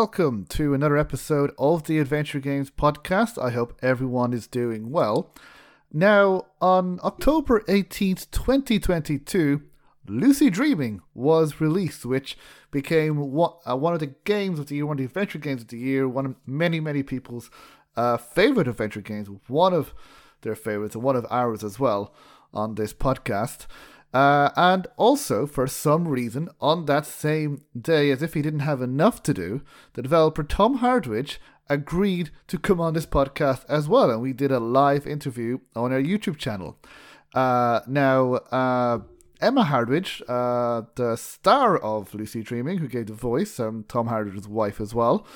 Welcome to another episode of the Adventure Games podcast. I hope everyone is doing well. Now, on October 18th, 2022, Lucy Dreaming was released, which became one, uh, one of the games of the year, one of the adventure games of the year, one of many, many people's uh, favorite adventure games, one of their favorites, and one of ours as well on this podcast. Uh, and also, for some reason, on that same day, as if he didn't have enough to do, the developer Tom Hardwidge agreed to come on this podcast as well, and we did a live interview on our YouTube channel. Uh, now, uh, Emma Hardwidge, uh, the star of Lucy Dreaming, who gave the voice, um, Tom Hardwidge's wife as well.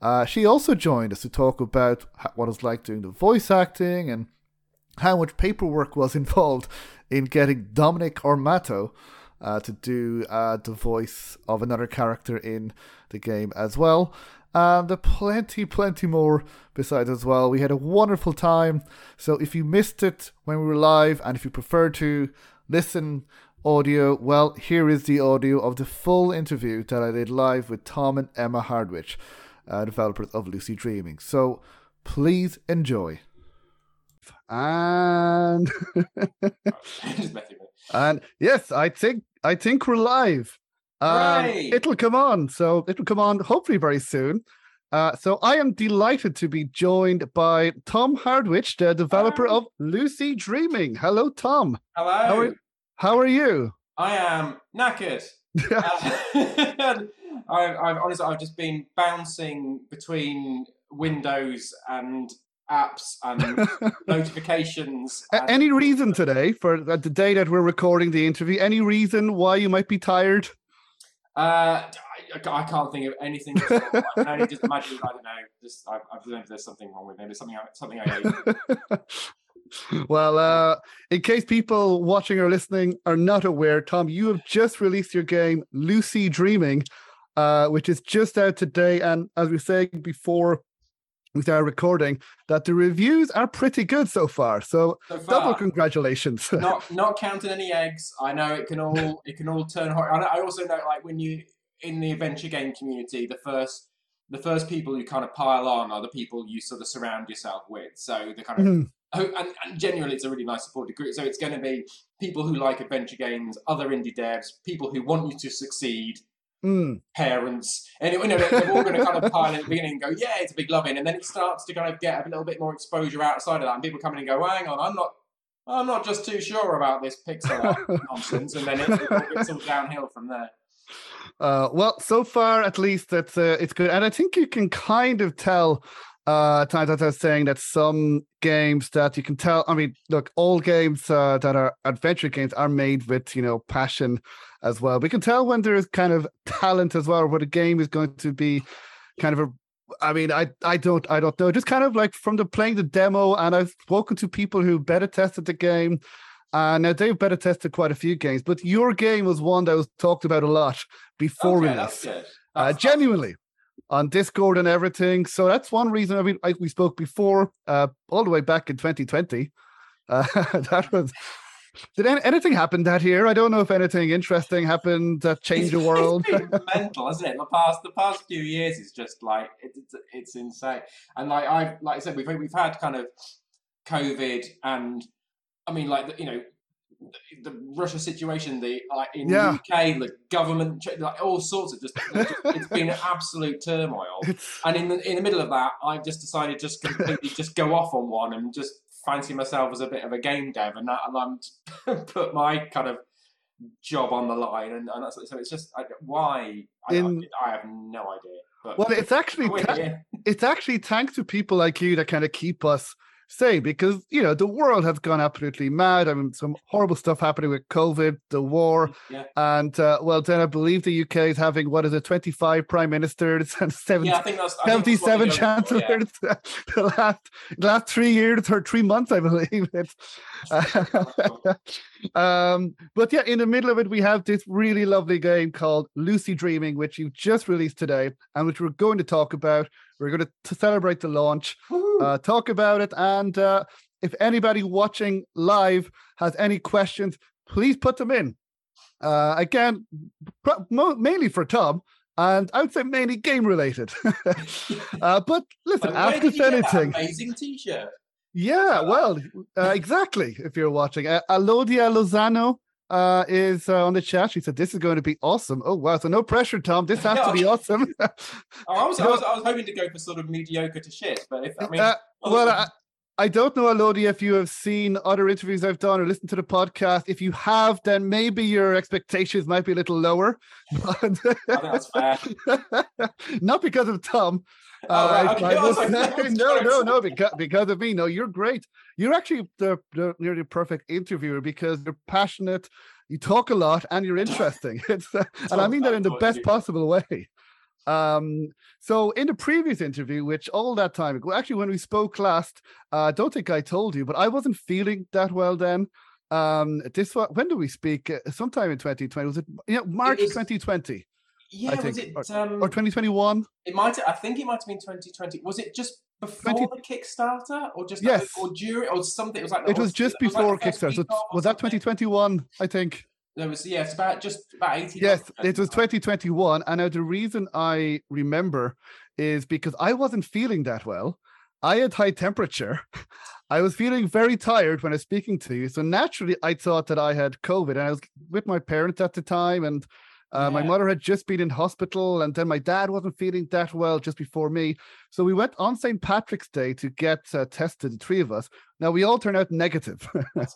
Uh, she also joined us to talk about what it's like doing the voice acting and how much paperwork was involved in getting Dominic Armato uh, to do uh, the voice of another character in the game as well. And uh, plenty, plenty more besides as well. We had a wonderful time. So if you missed it when we were live, and if you prefer to listen audio, well, here is the audio of the full interview that I did live with Tom and Emma Hardwidge, uh, developers of Lucy Dreaming. So please enjoy. And and yes, I think I think we're live. Um, it'll come on, so it'll come on hopefully very soon. Uh, so I am delighted to be joined by Tom Hardwidge, the developer Hello. of Lucy Dreaming. Hello, Tom. Hello. How are, how are you? I am knackered. uh, I, I've honestly, I've just been bouncing between Windows and apps and notifications. And... Any reason today for the day that we're recording the interview? Any reason why you might be tired? Uh, I, I can't think of anything. I can only just imagine. I don't know. Just I, I don't there's something wrong with me. There's something. Something I ate. well, uh, in case people watching or listening are not aware, Tom, you have just released your game Lucy Dreaming, uh, which is just out today. And as we were saying before we started recording, that the reviews are pretty good so far. So, so far, double congratulations. not not counting any eggs. I know it can all it can all turn hot. I also know like when you in the adventure game community, the first the first people you kind of pile on are the people you sort of surround yourself with. So the kind of mm and, and genuinely, it's a really nice supportive group. So it's going to be people who like adventure games, other indie devs, people who want you to succeed, mm. parents, and you know they're all going to kind of pile in at the beginning and go, "Yeah, it's a big loving," and then it starts to kind of get a little bit more exposure outside of that, and people come in and go, "Hang on, I'm not." I'm not just too sure about this pixel nonsense, and then it, it, it's all downhill from there. Uh, well, so far at least it's uh, it's good, and I think you can kind of tell uh times I was saying that some games that you can tell I mean look all games uh, that are adventure games are made with you know passion as well. We can tell when there is kind of talent as well where the game is going to be kind of a I mean I I don't I don't know. Just kind of like from the playing the demo and I've spoken to people who beta tested the game uh, now they've beta tested quite a few games, but your game was one that was talked about a lot before okay, release. Uh, genuinely, on Discord and everything. So that's one reason. I mean, I, we spoke before, uh, all the way back in 2020. Uh, that was. Did any, anything happen that year? I don't know if anything interesting happened that changed the world. it's mental, isn't it? The past, the past few years is just like it, it's, it's insane. And like I, like I said, we've we've had kind of COVID, and I mean, like you know, the Russia situation, the like in yeah. the UK, the government, like all sorts of just, it's been an absolute turmoil. And in the in the middle of that, I've just decided just completely just go off on one and just fancy myself as a bit of a game dev, and that and I'm put my kind of job on the line, and, and that's so it's just I, why I, in, I, I, have no idea. But well, it's actually oh, ta- it's actually thanks to people like you that kind of keep us say because you know the world has gone absolutely mad. I mean, some horrible stuff happening with COVID, the war, Yeah. and uh, well, then I believe the UK is having what is it, twenty five prime ministers and 70, Yeah, I think that's I think that's what 77 we're for, yeah. chancellors the last the last three years or three months, I believe. It's, um, but yeah, in the middle of it, we have this really lovely game called Lucy Dreaming, which you just released today, and which we're going to talk about. We're going to celebrate the launch, uh, talk about it, and uh, if anybody watching live has any questions, please put them in. Uh, again, mainly for Tom, and I would say mainly game related. uh, but listen, ask us anything. amazing T-shirt. Yeah, well, uh, exactly. If you're watching, uh, Alodia Lozano uh, is uh, on the chat. She said, "This is going to be awesome." Oh wow! So no pressure, Tom. This has to be awesome. Oh, I was, I was I was hoping to go for sort of mediocre to shit, but if I mean, Uh, well, I, I don't know, Alodia, if you have seen other interviews I've done or listened to the podcast. If you have, then maybe your expectations might be a little lower. Think that's fair. Not because of Tom. Right, Uh, okay. I I was must like, say- no, no, no, because, because of me. No, you're great. You're actually the, the you're the perfect interviewer because you're passionate, you talk a lot, and you're interesting. It's uh, and I Oh, mean that in the best possible way. Um, so in the previous interview, which all that time ago, actually when we spoke last, uh, I don't think I told you, but I wasn't feeling that well then. Um, this when did we speak? Uh, sometime in 2020. Was it yeah, March was- 2020 Yeah, I was think- it? Um, or 2021? it might. I think it might have been 2020. Was it just before 20 the Kickstarter, or just Yes. or during, or something? It was like It was just it like the before Kickstarter. So or was that 2021? I think. There was yeah, it's about just about 18. Yes, it was 2021. And now the reason I remember is because I wasn't feeling that well. I had high temperature. I was feeling very tired when I was speaking to you. So naturally, I thought that I had COVID. And I was with my parents at the time. And uh, my mother had just been in hospital. And then my dad wasn't feeling that well just before me. So we went on St. Patrick's Day to get uh, tested, the three of us. Now, we all turned out negative.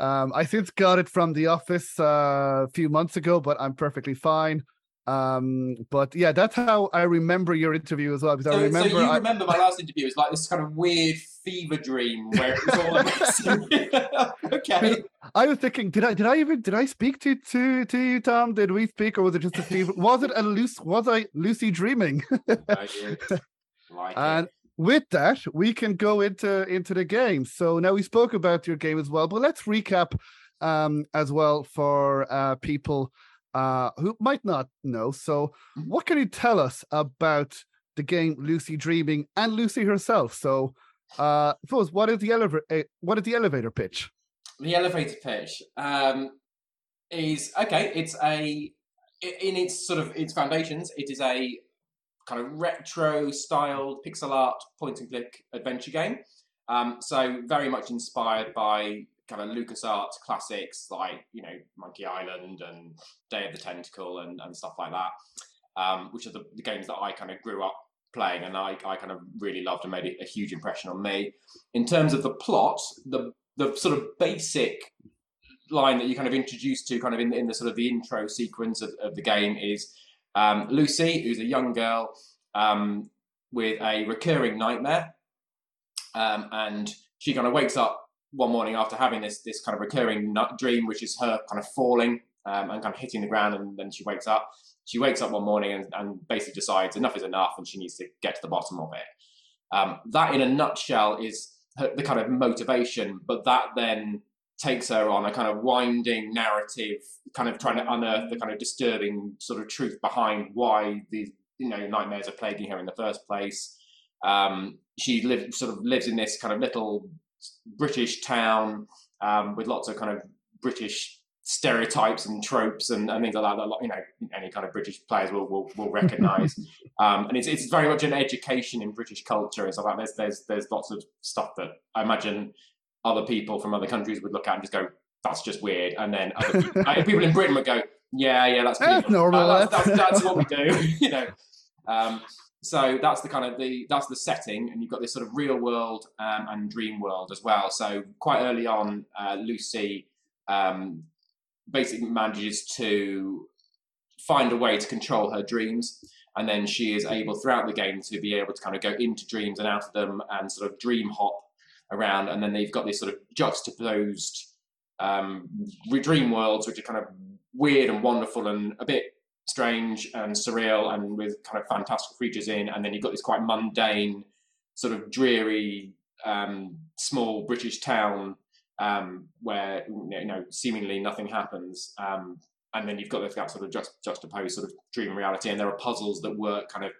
Um, I since got it from the office uh, a few months ago, but I'm perfectly fine. Um, but yeah, that's how I remember your interview as well. Because So, I remember, so you I, remember my last interview was like this kind of weird fever dream where it was all okay. I was thinking, did I, did I even, did I speak to to to you, Tom? Did we speak, or was it just a fever? was it a loose? Was I Lucy dreaming? Like And it. with that, we can go into into the game. So now we spoke about your game as well, but let's recap um, as well for uh, people uh, who might not know. So, Mhm. what can you tell us about the game Lucy Dreaming and Lucy herself? So, uh, suppose what is the elevator? Uh, what is the elevator pitch? the elevator pitch um, is okay. It's a in its sort of its foundations. It is a kind of retro styled pixel art point and click adventure game. Um, so very much inspired by kind of LucasArts classics like you know Monkey Island and Day of the Tentacle and, and stuff like that, um, which are the, the games that I kind of grew up playing and I, I kind of really loved and made a, huge impression on me. In terms of the plot, the the sort of basic line that you kind of introduced to kind of in, the- in the sort of the intro sequence of, of the game is um, Lucy, who's a young girl um, with a recurring nightmare, um, and she kind of wakes up one morning after having this this kind of recurring nut dream, which is her kind of falling um, and kind of hitting the ground, and then she wakes up. She wakes up one morning and, and basically decides enough is enough, and she needs to get to the bottom of it. Um, that, in a nutshell, is her, the kind of motivation, but that then takes her on a kind of winding narrative, kind of trying to unearth the kind of disturbing sort of truth behind why these you know nightmares are plaguing her in the first place. Um, she lives sort of lives in this kind of little British town um, with lots of kind of British stereotypes and tropes and, and things like that that you know any kind of British players will will, will recognise. um, and it's it's very much an education in British culture and stuff like that. There's there's there's lots of stuff that I imagine other people from other countries would look at and just go, "That's just weird," and then other people, people in Britain would go, "Yeah, yeah, that's That's normal, that's, that's- that's, that's what we do," you know. Um, so that's the kind of the that's the setting, and you've got this sort of real world um, and dream world as well. So quite early on, uh, Lucy um, basically manages to find a way to control her dreams, and then she is able throughout the game to be able to kind of go into dreams and out of them, and sort of dream hop around, and then they've got this sort of juxtaposed um, dream worlds, which are kind of weird and wonderful and a bit strange and surreal and with kind of fantastical creatures in, and then you've got this quite mundane, sort of dreary, um, small British town um, where you know seemingly nothing happens. Um, and then you've got this sort of just juxtaposed sort of dream reality, and there are puzzles that work kind of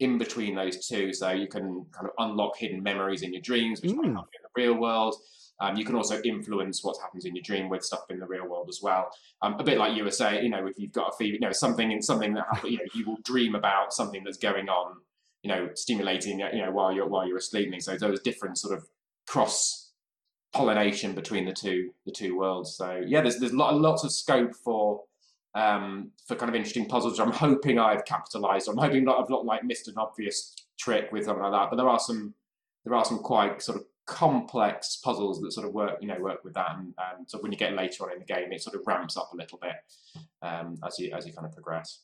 in between those two, so you can kind of unlock hidden memories in your dreams, which mm. might happen in the real world. Um, you can also influence what happens in your dream with stuff in the real world as well. Um, a bit like you were saying, you know, if you've got a fever, you know, something in something that happens, you know, you will dream about something that's going on, you know, stimulating, you know, while you're while you're asleep. So those different sort of cross pollination between the two the two worlds. So yeah, there's there's lots of scope for um, for kind of interesting puzzles. I'm hoping I've capitalised. I'm hoping not I've not like missed an obvious trick with something like that. But there are some there are some quite sort of complex puzzles that sort of work you know work with that. And, and so when you get later on in the game, it sort of ramps up a little bit um, as you as you kind of progress.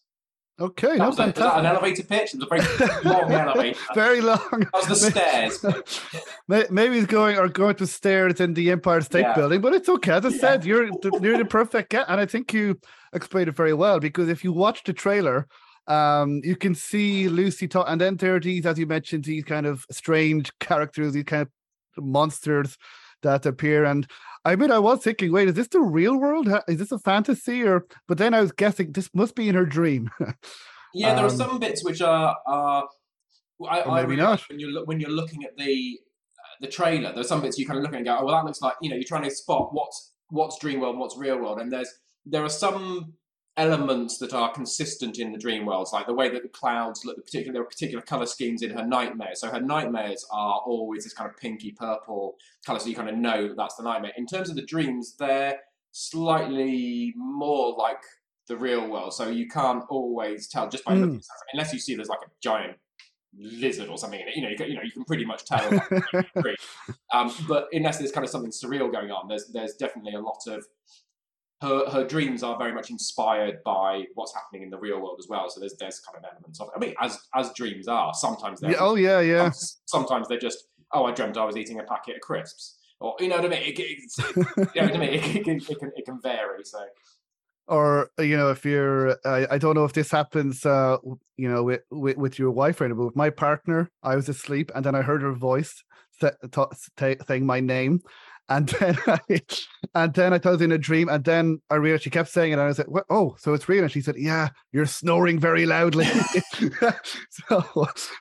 Okay, that was, a, that an elevator pitch? It was a very long elevator. Very long. That was the stairs. Maybe he's going or going to stairs in the Empire State yeah. Building, but it's okay. As I yeah. said, you're you're the perfect guy, and I think you explained it very well because if you watch the trailer, um, you can see Lucy talk, and then there are these, as you mentioned, these kind of strange characters, these kind of monsters that appear, and I mean, I was thinking, wait, is this the real world? Is this a fantasy? Or but then I was guessing this must be in her dream. yeah, there um, are some bits which are are. I, I maybe not. When you're when you're looking at the uh, the trailer, there's some bits you kind of look at and go, oh, well, that looks like you know you're trying to spot what's what's dream world and what's real world, and there's there are some elements that are consistent in the dream worlds, like the way that the clouds look, particular there are particular color schemes in her nightmares. So her nightmares are always this kind of pinky purple color, so you kind of know that that's the nightmare. In terms of the dreams, they're slightly more like the real world, so you can't always tell just by mm. looking unless you see there's like a giant lizard or something in it. You know, you, can, you know, you can pretty much tell. um, but unless there's kind of something surreal going on, there's there's definitely a lot of her her dreams are very much inspired by what's happening in the real world as well. So there's there's kind of elements of it. I mean, as as dreams are, sometimes they're yeah, oh yeah yeah. Sometimes they're just oh, I dreamt I was eating a packet of crisps, or you know what I mean. It, you know what I mean? It, it, can, it can it can vary. So or you know if you're I, I don't know if this happens uh you know with, with, with your wife right but with my partner i was asleep and then i heard her voice saying my name and then I, and then I thought it was in a dream, and then I realized she kept saying it, and I said, well, "Oh, so it's real?" And she said, "Yeah, you're snoring very loudly." so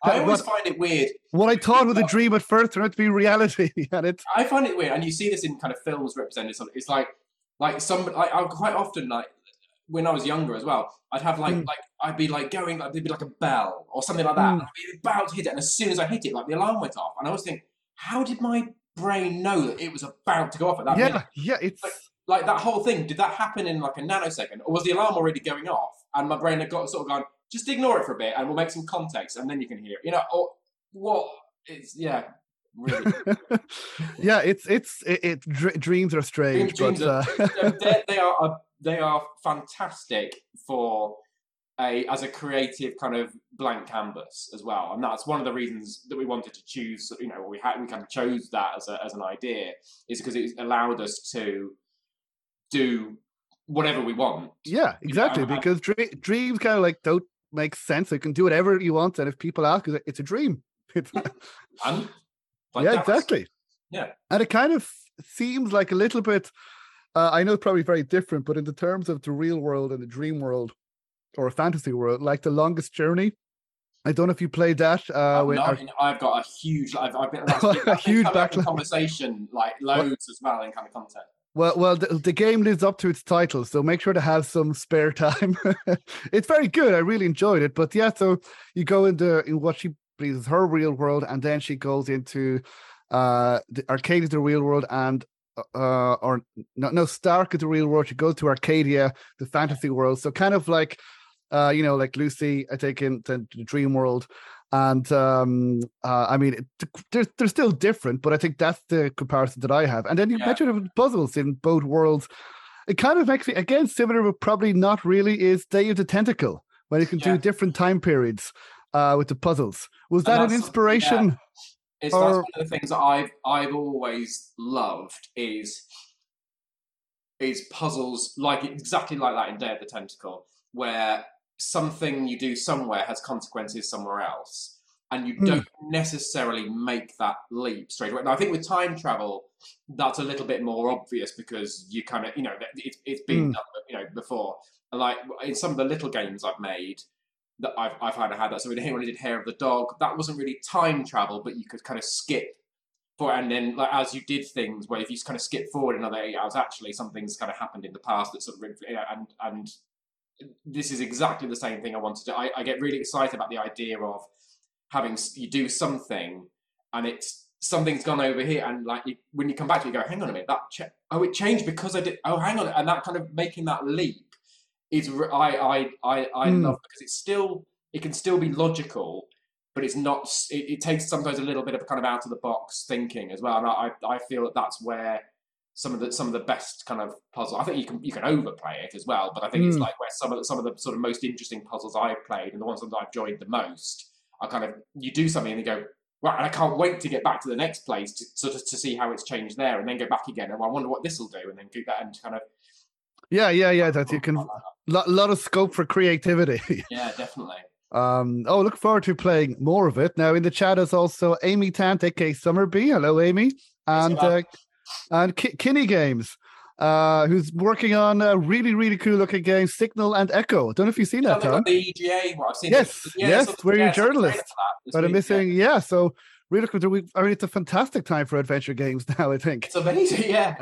I always what, find it weird. What I thought was a dream at first turned out to be reality, and it's. I find it weird, and you see this in kind of films represented. It's like, like some, like I quite often like when I was younger as well. I'd have like, mm. like I'd be like going, like there'd be like a bell or something like that, mm. and I'd be about to hit it, and as soon as I hit it, like the alarm went off, and I was thinking, how did my brain know that it was about to go off at that yeah, minute. Yeah, it's like, like, that whole thing. Did that happen in like a nanosecond, or was the alarm already going off and my brain had got sort of gone, just ignore it for a bit and we'll make some context and then you can hear it. You know, or what? It's yeah. Really. yeah, it's it's it, it dr- dreams are strange, dreams, but dreams uh... are, they are they are fantastic for a as a creative kind of blank canvas as well, and that's one of the reasons that we wanted to choose. You know, we had we kind of chose that as a, as an idea is because it allowed us to do whatever we want. Yeah, exactly. You know? because dreams kind of like don't make sense. You can do whatever you want, and if people ask, it's a dream. It's, and like yeah, exactly. Yeah, and it kind of seems like a little bit. Uh, I know it's probably very different, but in the terms of the real world and the dream world, or a fantasy world, like the longest journey. I don't know if you played that. Uh, with our... I've got a huge, I've, I've been, a huge backlog conversation, like loads as well in kind of content. Well, well, the, the, game lives up to its title, so make sure to have some spare time. it's very good. I really enjoyed it. But yeah, so you go into in what she believes her real world, and then she goes into uh the arcade is the real world, and uh or no, no Stark is the real world. She goes to Arcadia, the fantasy world. So kind of like uh, you know, like Lucy, I take in the dream world. And um, uh, I mean, they're, they're still different, but I think that's the comparison that I have. And then you yeah. mentioned puzzles in both worlds. It kind of makes me, again, similar, but probably not really, is Day of the Tentacle, where you can yeah. do different time periods uh, with the puzzles. Was that an inspiration? It's that's one of the things that I've I've always loved is is puzzles like exactly like that in Day of the Tentacle, where something you do somewhere has consequences somewhere else, and you Hmm. don't necessarily make that leap straight away. Now, I think with time travel, that's a little bit more obvious because you kind of you know it's it's been Hmm. done you know before. And like in some of the little games I've made, that I've, I've kind of had that. So when I did Hair of the Dog, that wasn't really time travel, but you could kind of skip for and then like as you did things where if you kind of skip forward another eight hours, actually something's kind of happened in the past that sort of you know, and and this is exactly the same thing I wanted to. I, I get really excited about the idea of having you do something and it's something's gone over here and like you, when you come back to it, you go, hang on a minute, that cha- oh it changed because I did. Oh hang on, and that kind of making that leap is I I Hmm. love because it's still it can still be logical, but it's not. It, it takes sometimes a little bit of kind of out of the box thinking as well, and I I I feel that that's where some of the some of the best kind of puzzle. I think you can you can overplay it as well, but I think it's Mm. like where some of the, some of the sort of most interesting puzzles I've played and the ones that I've enjoyed the most are kind of you do something and you go. Right, and I can't wait to get back to the next place to sort of to see how it's changed there, and then go back again. And I wonder what this will do, and then do that and kind of Yeah, yeah, yeah. That you can lot lot of scope for creativity. yeah, definitely. Um, oh, look forward to playing more of it. Now in the chat is also Amy Tant, aka Summerby. Hello, Amy, and uh, and Ki- Kinney Games, uh, who's working on a really really cool looking game, Signal and Echo. I Don't know if you've seen that, Tom. the EGA. I've seen. Yes, yeah, yes, so- we're your yeah, trailer journalist. But I'm week, yeah. missing, yeah. So really looking to. we- I mean, it's a fantastic time for adventure games now. I think. It's amazing. Yeah.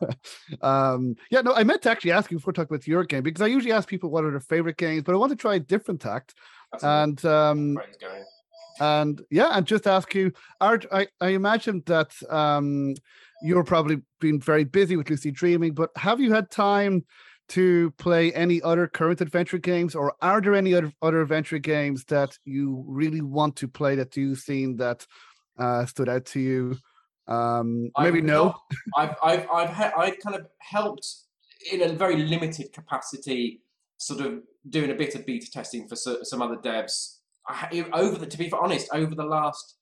um, yeah, no, I meant to actually ask you before talking about your game because I usually ask people what are their favorite games, but I want to try a different tact. That's And um, where it's going. and yeah, and just ask you, Art, I, I imagine that um, you're probably been very busy with Lucy Dreaming, but have you had time to play any other current adventure games, or are there any other other adventure games that you really want to play that you've seen that uh, stood out to you? Um, maybe I've no. not- I've I've I've he- I've kind of helped in a very limited capacity, sort of doing a bit of beta testing for so- some other devs. I, over the, to be honest, over the last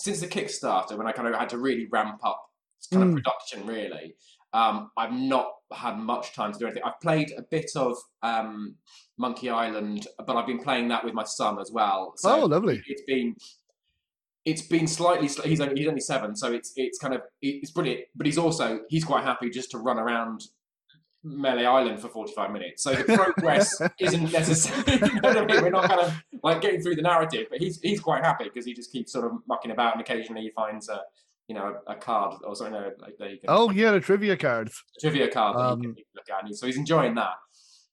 since the Kickstarter, when I kind of had to really ramp up kind of Mm. production, really, um, I've not had much time to do anything. I've played a bit of um, Monkey Island, but I've been playing that with my son as well. So oh, lovely. it's been it's been slightly he's only he's only seven so it's it's kind of it's brilliant but he's also he's quite happy just to run around melee island for 45 minutes so the progress isn't necessarily you know I mean? we're not kind of like getting through the narrative but he's he's quite happy because he just keeps sort of mucking about and occasionally he finds a you know a, a card or something uh, like that you can Oh yeah, the trivia cards. trivia card that Um, you can look at. And so he's enjoying that.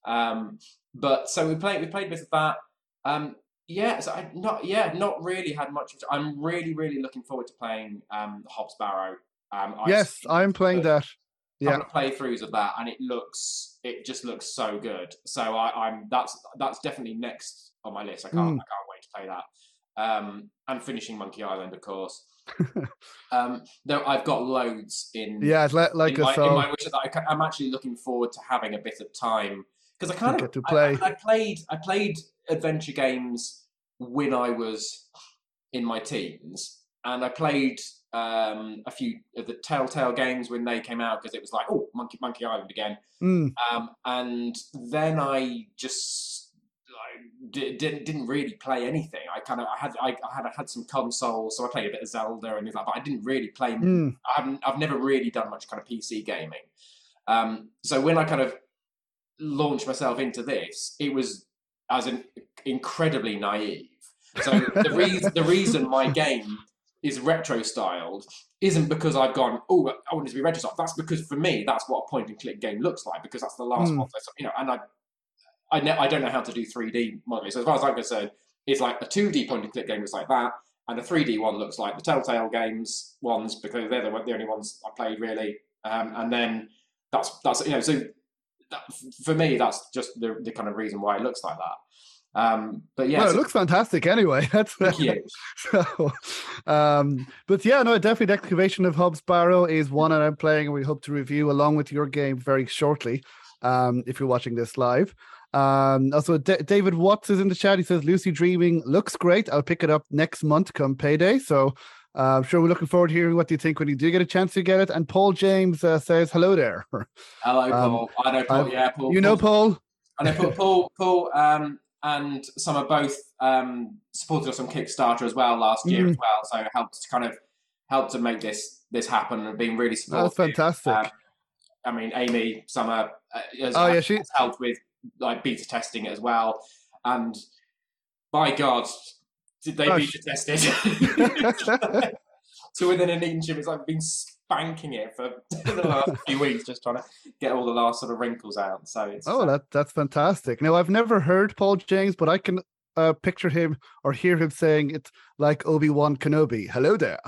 Um, but so we played we played a bit of that. Um, yeah, so I not yeah not really had much. Of, I'm really really looking forward to playing um, Hob's Barrow. Um, yes, I'm playing that. Yeah. playthroughs of that, and it looks it just looks so good. So I, I'm that's that's definitely next on my list. I can't Mm. I can't wait to play that. Um, and finishing Monkey Island, of course. Um, though I've got loads in Yeah, like, like in, my, us in my wish that I, I'm actually looking forward to having a bit of time. Because I kind of to I- play. I, I played I played adventure games when I was in my teens, and I played um, a few of the Telltale games when they came out because it was like oh Monkey Monkey Island again, Mm, um, and then I just didn't didn't really play anything. I kind of I had I, I had I had some consoles, so I played a bit of Zelda and things like that. But I didn't really play mm. I haven't, I've never really done much kind of PC gaming. Um, so when I kind of launched myself into this, it was as an incredibly naive. So the reason the reason my game is retro styled isn't because I've gone, oh, I want it to be retro styled. That's because for me, that's what a point and click game looks like because that's the last Hmm. one. That's, you know, and I, I, ne- I don't know how to do 3D modeling. So as far as I'm concerned, it's like a 2D point and click game looks like that, and a 3D one looks like the Telltale games ones because they're the, the only ones I played really. Um, and then that's that's you know so that, for me that's just the, the kind of reason why it looks like that. Um, but yeah, well, so- it looks fantastic anyway. That's thank you. so, um, but yeah, no, definitely the excavation of Hob's Barrow is one that I'm playing, and we hope to review along with your game very shortly. Um, if you're watching this live. Um, also, D- David Watts is in the chat. He says Lucy Dreaming looks great. I'll pick it up next month come payday. So Uh, I'm sure we're looking forward to hearing what you think when you do get a chance to get it. And Paul James uh, says hello there. Hello, Paul. Um, I know Paul. yeah, Paul. You know Paul. I know Paul. Paul. Paul um, and some of both um, supported us on Kickstarter as well last year mm. as well. So it helped to kind of help to make this this happen and being really supportive. That's fantastic. Um, I mean, Amy Summer uh, has, oh, yeah, she... has helped with like beta testing it as well, and by God, did they oh, beta she... test it to within an inch of it's like been spanking it for the last few weeks, just trying to get all the last sort of wrinkles out. So it's oh, that that's fantastic. Now I've never heard Paul James, but I can uh, picture him or hear him saying it's like Obi Wan Kenobi. Hello there.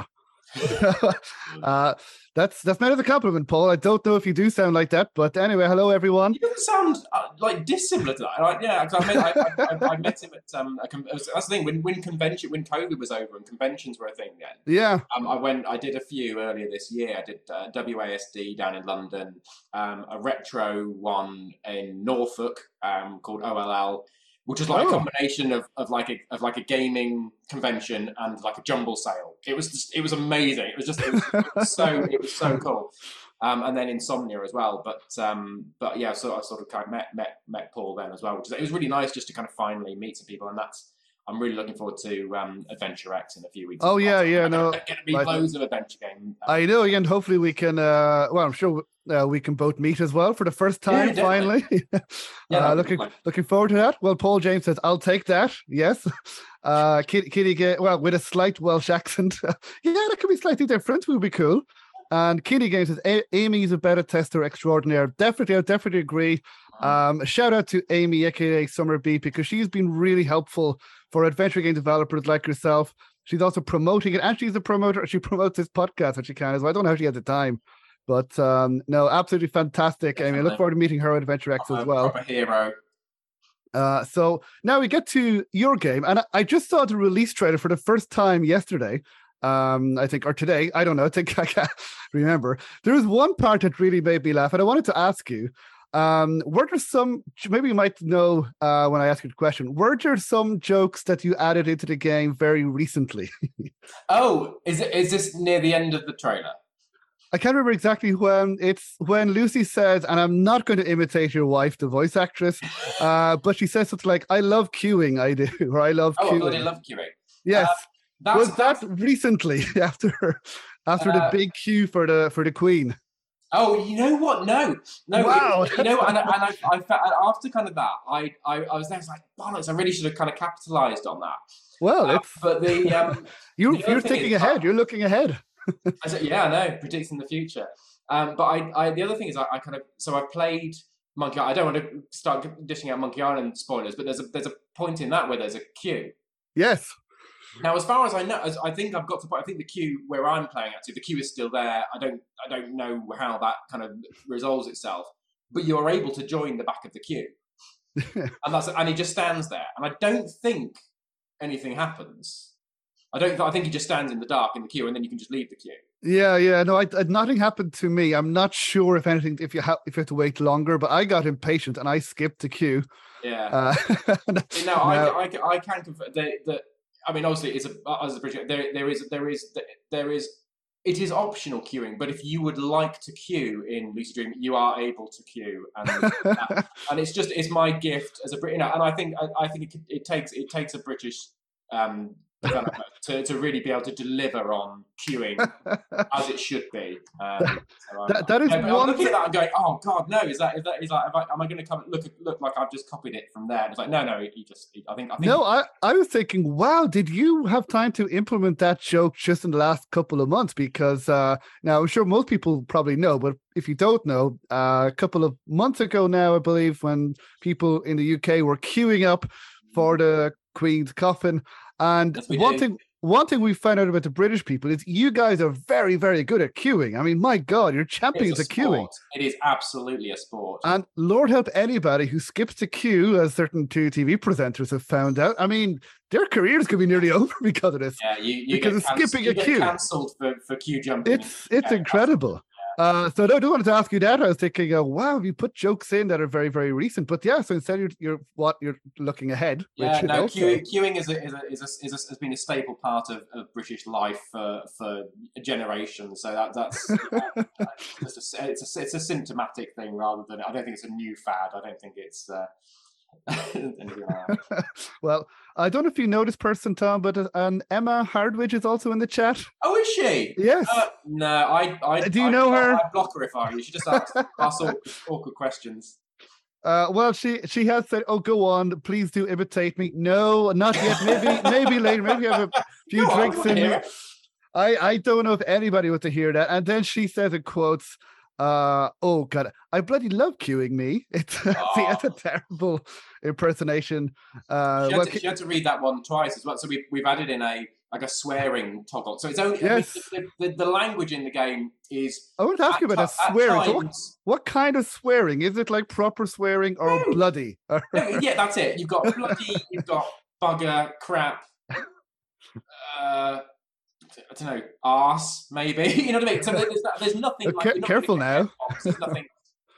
uh, that's that's not a compliment, Paul. I don't know if you do sound like that, but anyway, hello everyone. You don't sound uh, like dissimilar to that. Like, yeah, I met, I, I, I, met him at um. that's the thing when when convention when COVID was over and conventions were a thing then. Yeah. Um, I went. I did a few earlier this year. I did uh, WASD down in London. Um, a retro one in Norfolk. Um, called OLL which was like oh. a combination of, of like a of like a gaming convention and like a jumble sale. It was just it was amazing. It was just it was, it was so it was so cool. Um, and then Insomnia as well. But um, but yeah, so I sort of kind of met met met Paul then as well, which is, it was really nice just to kind of finally meet some people, and that's I'm really looking forward to um, Adventure X in a few weeks. Oh yeah, yeah, no, going to be loads of adventure games. I know, and hopefully we can. Uh, well, I'm sure uh, we can both meet as well for the first time. Yeah, finally, yeah, uh, looking looking forward to that. Well, Paul James says, "I'll take that." Yes, uh, Kitty, Kitty well with a slight Welsh accent. yeah, that could be slightly different. Would be cool. And Kitty Games says, "Amy's a beta tester extraordinaire." Definitely, I definitely agree. Um, shout out to Amy, aka Summer B, because she's been really helpful for adventure game developers like yourself. She's also promoting it, and she's a promoter. She promotes this podcast when she can as well. I don't know how she has the time, but um, no, absolutely fantastic. Definitely. I I look forward to meeting her at Adventure X as well. A hero. Uh, so now we get to your game, and I just saw the release trailer for the first time yesterday. Um, I think, or today, I don't know. I think I can't remember. There was one part that really made me laugh, and I wanted to ask you um, were there some? Maybe you might know uh, when I ask you the question. Were there some jokes that you added into the game very recently? oh, is it? Is this near the end of the trailer? I can't remember exactly when. It's when Lucy says, and I'm not going to imitate your wife, the voice actress, uh, but she says something like, "I love queuing, I do," or "I love oh, queuing." I love queuing. Yes. That's, was that's, that recently after after the uh, big queue for the for the Queen? Oh, you know what? No, no. Wow. You know, and, and I, I, I, after kind of that, I, I, I was there. I was like, bollocks! I really should have kind of capitalised on that. Well, uh, but the um, you're the you're thinking is, ahead. you're looking ahead. I said, yeah, I know, predicting the future. Um, but I, I, the other thing is, I, I kind of so I've played Monkey. I don't want to start dishing out Monkey Island spoilers, but there's a there's a point in that where there's a queue. Yes. Now, as far as I know, as I think I've got to. I think the queue where I'm playing at, the queue is still there. I don't. I don't know how that kind of resolves itself. But you're able to join the back of the queue, and that's and he just stands there. And I don't think anything happens. I don't. I think he just stands in the dark in the queue, and then you can just leave the queue. Yeah, yeah. No, I, I, nothing happened to me. I'm not sure if anything. If you have, if you have to wait longer, but I got impatient and I skipped the queue. Yeah. Uh, no, no, I, I, I can confirm that I mean, obviously, it's a as a project. There, there is, there is, there is. It is optional queuing, but if you would like to queue in Lucid Dream, you are able to queue, and and it's just it's my gift as a Brit. You know, and I think I, I think it, it takes it takes a British um, developer to, to really be able to deliver on queuing as it should be. Um, so that, that is one. I'm looking at that and going, "Oh God, no! Is that is that is like? Am I, am I going to come look look like I've just copied it from there?" And it's like, no, no. He just, he, I think, I think. No, I I was thinking, wow, did you have time to implement that joke just in the last couple of months? Because uh, now I'm sure most people probably know, but if you don't know, uh, a couple of months ago now, I believe, when people in the UK were queuing up for the Queen's coffin. And one thing one thing we found out about the British people is you guys are very, very good at queuing. I mean, my God, you're champions at queuing. It is absolutely a sport. And Lord help anybody who skips the queue, as certain two TV presenters have found out. I mean, their careers could be nearly over because of this. Yeah, you, you because of skipping you a queue. cancelled for, for queue jumping. It's it's incredible. Uh, so no, I do wanted to ask you that. I was thinking, uh, wow, you put jokes in that are very, very recent. But yeah, so instead you're, you're what you're looking ahead. Yeah, which, no, queuing, queuing is, a, is, a, is, a, is a, has been a staple part of, of British life for, for generations. So that that's yeah, it's, just a, it's a it's a symptomatic thing rather than I don't think it's a new fad. I don't think it's uh, anything like that. well, I don't know if you know this person, Tom, but uh, and Emma Hardwidge is also in the chat. Oh, is she? Yes. Uh, no, I, I. Do you I, know her? I, I block her if I were you. She just asks, asks awkward, awkward questions. Uh, well, she she has said, "Oh, go on, please do imitate me." No, not yet. Maybe maybe later. Maybe have a few Go drinks I in me. I I don't know if anybody wants to hear that. And then she says in quotes, uh, "Oh God, I bloody love queuing me." It's see, that's a terrible impersonation. Uh, She had, to, she had to read that one twice as well. So we, we've added in a like a swearing toggle. So it's only I mean, Yes. the, the, the language in the game is I want to ask you about that at swearing. So what, what kind of swearing is it? Like proper swearing or No. bloody? No, yeah, that's it. You've got bloody, you've got bugger, crap, uh, I don't know, arse, maybe. you know what I mean? So there's, there's nothing. Like, not careful now. There's nothing.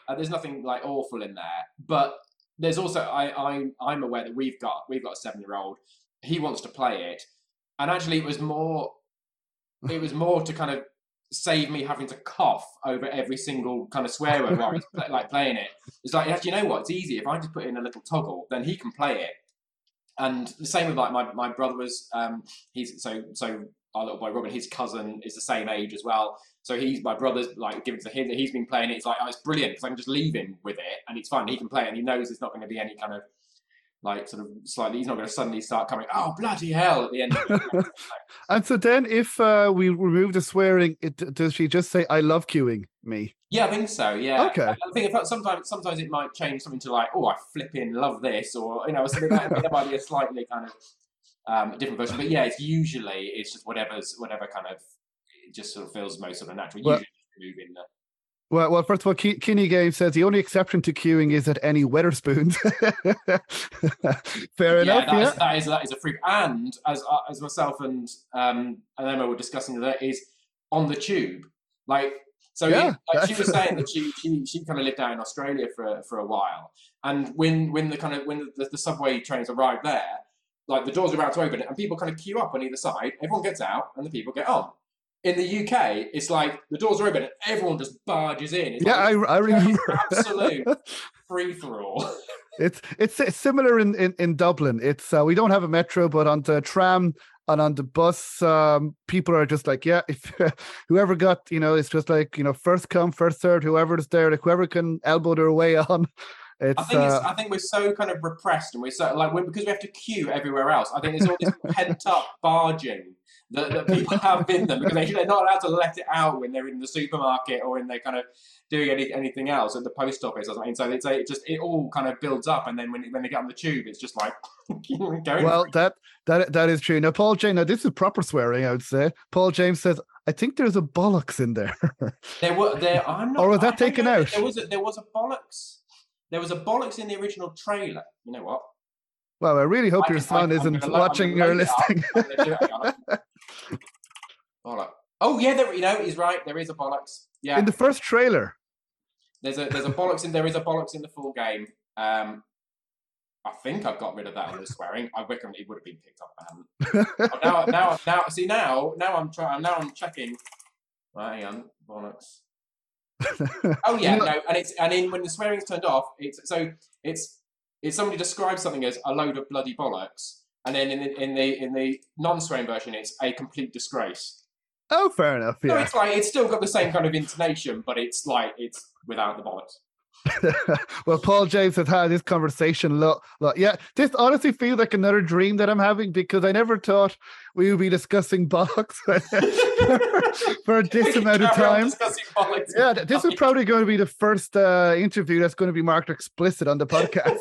Uh, there's nothing like awful in there, but there's also I, I I'm aware that we've got we've got a seven year old. He wants to play it, and actually it was more. It was more to kind of save me having to cough over every single kind of swear word while he's play, like playing it. It's like, actually, you know what? It's easy. If I just put in a little toggle, then he can play it. And the same with like my, my brother was um he's so so our little boy Robin, his cousin is the same age as well. So he's my brother's like giving to him that he's been playing it. It's like oh, it's brilliant because I can just leave him with it and it's fun. He can play it and he knows there's not going to be any kind of like sort of slightly. He's not going to suddenly start coming. Oh bloody hell! At the end. Of it. And so then, if uh, we remove the swearing, it, does she just say, "I love queuing me"? Yeah, I think so. Yeah. Okay. I think sometimes sometimes it might change something to like, oh, I flipping love this, or you know, something like that might be a slightly kind of um, different version. But yeah, it's usually it's just whatever's whatever kind of it just sort of feels most sort of natural. Well- usually just removing the Well, well, first of all, Ke- Kinney Game says the only exception to queuing is at any Wetherspoons. Fair yeah, enough. that Yeah. is, that is that is a freak. And as uh, as myself and um and Emma were discussing that is on the tube, like. So Yeah, like she was saying that she, she she kind of lived out in Australia for for a while, and when when the kind of when the, the subway trains arrived there, like the doors are about to open, and people kind of queue up on either side. Everyone gets out, and the people get on. In the UK, it's like the doors are open, and everyone just barges in. It's Yeah, I, like, I remember. absolute free for all. It's it's it's similar in in, in Dublin. It's uh, we don't have a metro, but on the tram and on the bus, um, people are just like, yeah, if whoever got, you know, it's just like you know, first come, first served. Whoever is there, like whoever can elbow their way on. It's, I think it's, uh, I think we're so kind of repressed, and we're so like we're, because we have to queue everywhere else. I think there's all this pent up barging that, that people have in them because they, they're not allowed to let it out when they're in the supermarket or when they're kind of doing any, anything else at the post office or something. So it's a, it just it all kind of builds up, and then when when they get on the tube, it's just like going. well, that that that is true. Now, Paul James. Now, this is proper swearing. I would say. Paul James says, "I think there's a bollocks in there." There were there. I'm not. Or was that I taken out? There was a, there was a bollocks. There was a bollocks in the original trailer. You know what? well, I really hope I your son I'm isn't watching or load it up. listening. I'm gonna do it. Hang on. Bollock. Oh yeah, there, you know he's right. There is a bollocks. Yeah, in the first trailer. there's a there's a bollocks in there is a bollocks in the full game. Um, I think I've got rid of that on the swearing. I reckon it would have been picked up. I haven't. Oh, now now now see now now I'm trying now I'm checking. Right, hang on, bollocks. Oh yeah, no, and it's and in when the swearing's turned off, it's so it's it's somebody describes something as a load of bloody bollocks, and then in the in the in the non-swearing version, it's a complete disgrace. oh, fair enough. So Yeah. it's like it's still got the same kind of intonation, but it's like it's without the bollocks. well, Paul James has had this conversation. Look, lot. yeah, this honestly feels like another dream that I'm having because I never thought we would be discussing bollocks for this amount of time. Yeah, th- this is probably going to be the first uh, interview that's going to be marked explicit on the podcast.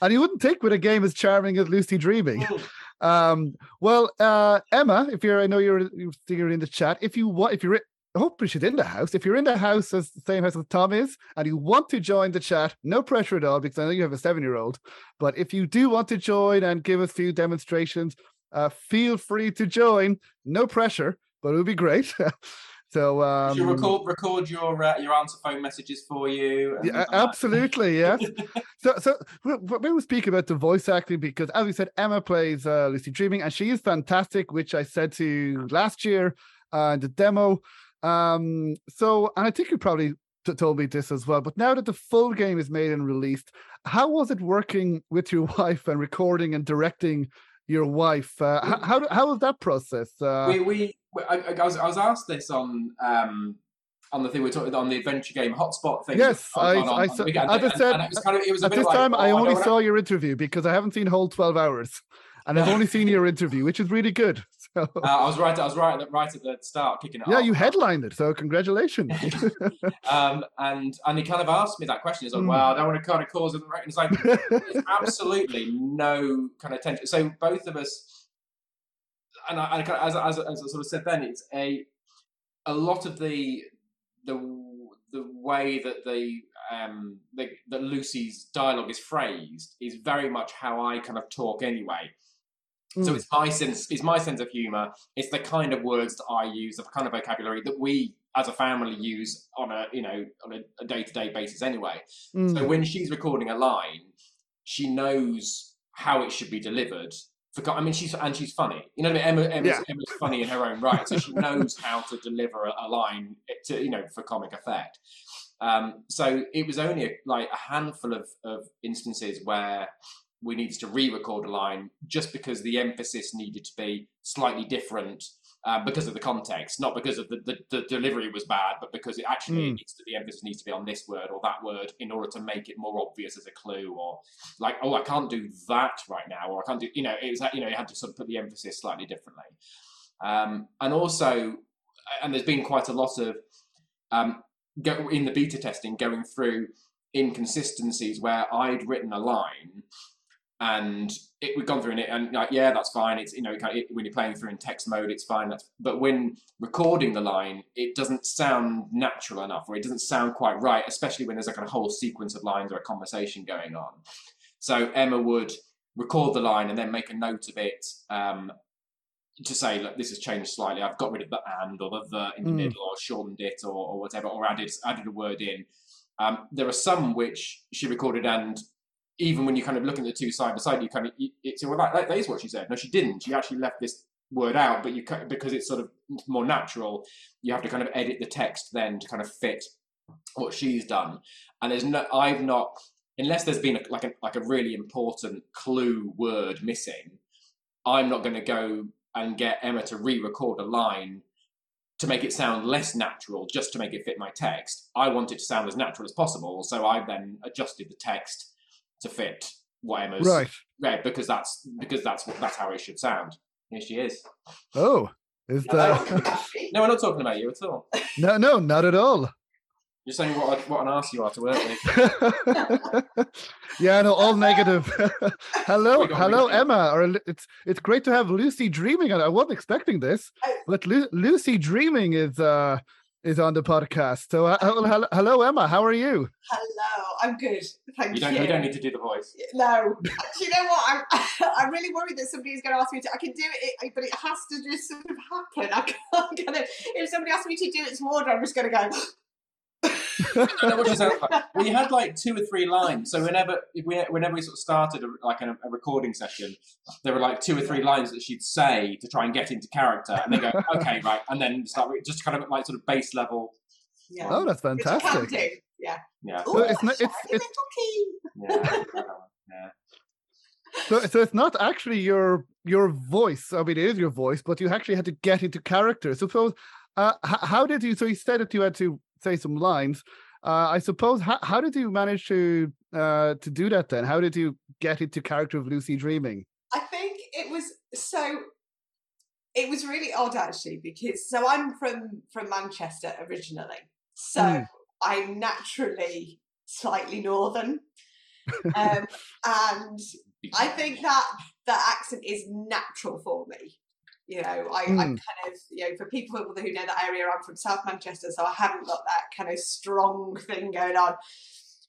and you wouldn't think with a game as charming as Lucy Dreaming. Mm. Um, well, uh, Emma, if you're, I know you're, you're you're in the chat. If you want, if you're, hopefully she's in the house. If you're in the house as the same house as Tom is, and you want to join the chat, no pressure at all, because I know you have a seven-year-old. But if you do want to join and give us a few demonstrations, uh, feel free to join. No pressure, but it would be great. So um, She'll record record your uh, your answer phone messages for you. Yeah, absolutely, yes. so, so we- we we will speak about the voice acting because, as we said, Emma plays uh, Lucy Dreaming, and she is fantastic, which I said to you last year uh, in the demo. Um, so, and I think you probably t- told me this as well. But now that the full game is made and released, how was it working with your wife and recording and directing your wife? Uh, h- how how was that process? Uh, we, we, we I, I was I was asked this on um on the thing we are talking on the adventure game hotspot thing. Yes, on- I- on- I on as I said, and it was kind of it was a At this like, time, oh, I only wanna- saw your interview because I haven't seen whole twelve hours, and I've only seen your interview, which is really good. So Uh, I was right. I was right at the, right at the start, kicking it off. yeah, off. you headlined it, so congratulations. Um, and and he kind of asked me that question. He's like, Mm. "Well, I don't want to kind of cause it." And it's like, there's absolutely no kind of tension. So both of us, and I, I kind of, as, I- as, as I sort of said then, it's a a lot of the the the way that the um the, that Lucy's dialogue is phrased is very much how I kind of talk anyway. So Mm. it's my sense, it's my sense of humour. It's the kind of words that I use, the kind of vocabulary that we, as a family, use on a you know on a day to day basis anyway. Mm. So when she's recording a line, she knows how it should be delivered. For, I mean, she's and she's funny. You know what I mean? Emma, Emma's, Yeah. Emma's funny in her own right, so she knows how to deliver a, a line to you know for comic effect. Um, so it was only a, like a handful of, of instances where we needed to re-record a line just because the emphasis needed to be slightly different uh, because of the context, not because of the, the, the delivery was bad, but because it actually Mm. needs to, the emphasis needs to be on this word or that word in order to make it more obvious as a clue, or like, oh, I can't do that right now, or I can't do, you know, it was you know, you had to sort of put the emphasis slightly differently, um, and also, and there's been quite a lot of um, go, in the beta testing going through inconsistencies where I'd written a line and it we've gone through and it and like yeah that's fine. It's you know kind of, when you're playing through in text mode it's fine that's but when recording the line it doesn't sound natural enough or it doesn't sound quite right especially when there's like a whole sequence of lines or a conversation going on. So Emma would record the line and then make a note of it um, to say look this has changed slightly. I've got rid of the and or the the in the Mm. middle or shortened it or, or whatever or added added a word in. Um, there are some which she recorded and even when you kind of look at the two side by side, you kind of it's well that, that is what she said. No, she didn't. She actually left this word out, but you because it's sort of more natural, you have to kind of edit the text then to kind of fit what she's done. And there's no, I've not, unless there's been a, like a like a really important clue word missing. I'm not going to go and get Emma to re-record a line to make it sound less natural, just to make it fit my text. I want it to sound as natural as possible, so I've then adjusted the text to fit what Emma's right. read because that's because that's what that's how it should sound. Here she is. Oh, is that No, we're not talking about you at all. no, no, not at all. You're saying what a- what an ass you are to work with. yeah, no, all negative. hello, We got- we hello, got- Emma. Or it's it's great to have Lucy Dreaming. on. I wasn't expecting this, but Lu- Lucy Dreaming is uh is on the podcast. So, uh, hello, hello- hello, Emma. How are you? Hello, I'm good. Thank You you. don't you don't need to do the voice. No, do you know what? I'm I'm really worried that somebody's going to ask me to. I can do it, but it has to just sort of happen. I can't kind of. If somebody asks me to do it tomorrow, I'm just going to go. I know what you sound like. Well, you had like two or three lines. So whenever if we, whenever we sort of started a, like a, a recording session, there were like two or three lines that she'd say to try and get into character, and then go, okay, right, and then start just kind of like sort of base level. Yeah. Oh, that's Which I can fantastic. do. Yeah. Yeah, Ooh, it's not- it's- shiny it's- yeah, yeah. So, so it's not actually your your voice. I mean, it is your voice, but you actually had to get into character. So, suppose, uh, how did you? So you said that you had to say some lines. Uh, I suppose. How, how did you manage to uh, to do that? Then, how did you get into character of Lucy Dreaming? I think it was so. It was really odd actually because so I'm from from Manchester originally, so Mm. I'm naturally slightly northern, um, and I think that that accent is natural for me. You know, I, I Mm. kind of, you know, for people who know that area, I'm from South Manchester, so I haven't got that kind of strong thing going on,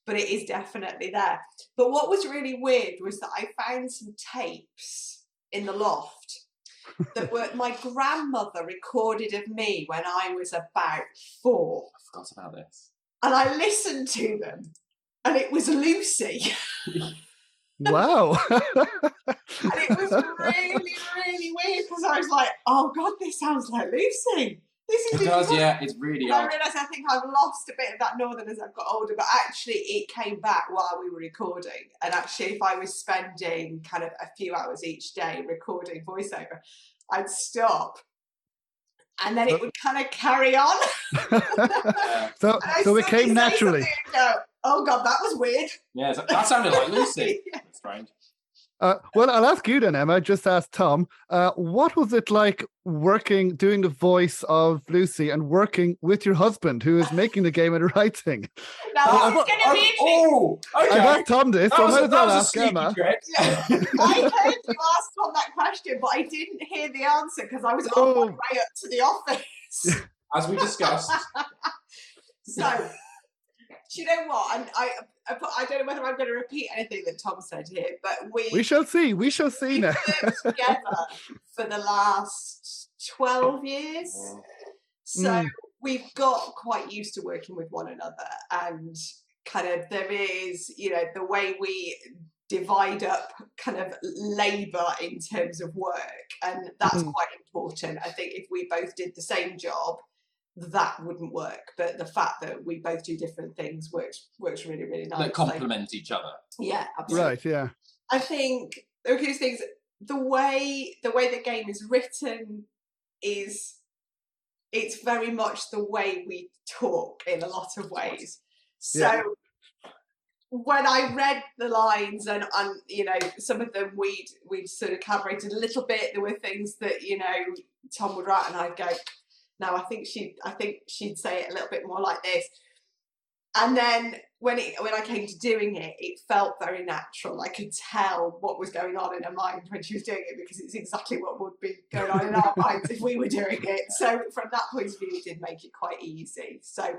but it is definitely there. But what was really weird was that I found some tapes in the loft, that were my grandmother recorded of me when I was about four. I forgot about this. And I listened to them, and it was Lucy. Wow. And it was really, really weird because I was like, oh God, this sounds like Lucy. This is It does, really- yeah. It's really And I odd. realised I think I've lost a bit of that northern as I've got older, but actually it came back while we were recording. And actually, if I was spending kind of a few hours each day recording voiceover, I'd stop. And then it would kind of carry on. So so it came naturally. something go, oh God, that was weird. yeah so- that sounded like Lucy. Yeah. That's strange. Uh, well, I'll ask you then, Emma. Just ask Tom. Uh, what was it like working, doing the voice of Lucy, and working with your husband, who is making the game and writing? Now, Oh, this is going to be interesting. oh, okay. I've asked Tom this, That so I was, might a, as that well was a ask sneaky Emma. trick. I heard you asked Tom that question, but I didn't hear the answer because I was on Oh. my way up to the office. As we discussed, So, do you know what? And I, I, put- I don't know whether I'm going to repeat anything that Tom said here, but we We shall see. We shall see we've now. worked together for the last twelve years, so Mm. we've got quite used to working with one another, and kind of there is, you know, the way we divide up kind of labor in terms of work and that's Mm. quite important i think if we both did the same job that wouldn't work but the fact that we both do different things works works really really nice that So, complement each other. yeah absolutely Right, yeah. i think okay these things the way the way the game is written is it's very much the way we talk in a lot of ways so Yeah. when I read the lines and, and you know some of them we'd we'd sort of collaborated a little bit. There were things that you know Tom would write and I'd go, no, I think she I think she'd say it a little bit more like this. And then when it when I came to doing it, it felt very natural. I could tell what was going on in her mind when she was doing it because it's exactly what would be going on in our minds if we were doing it. So from that point of view, it did make it quite easy. So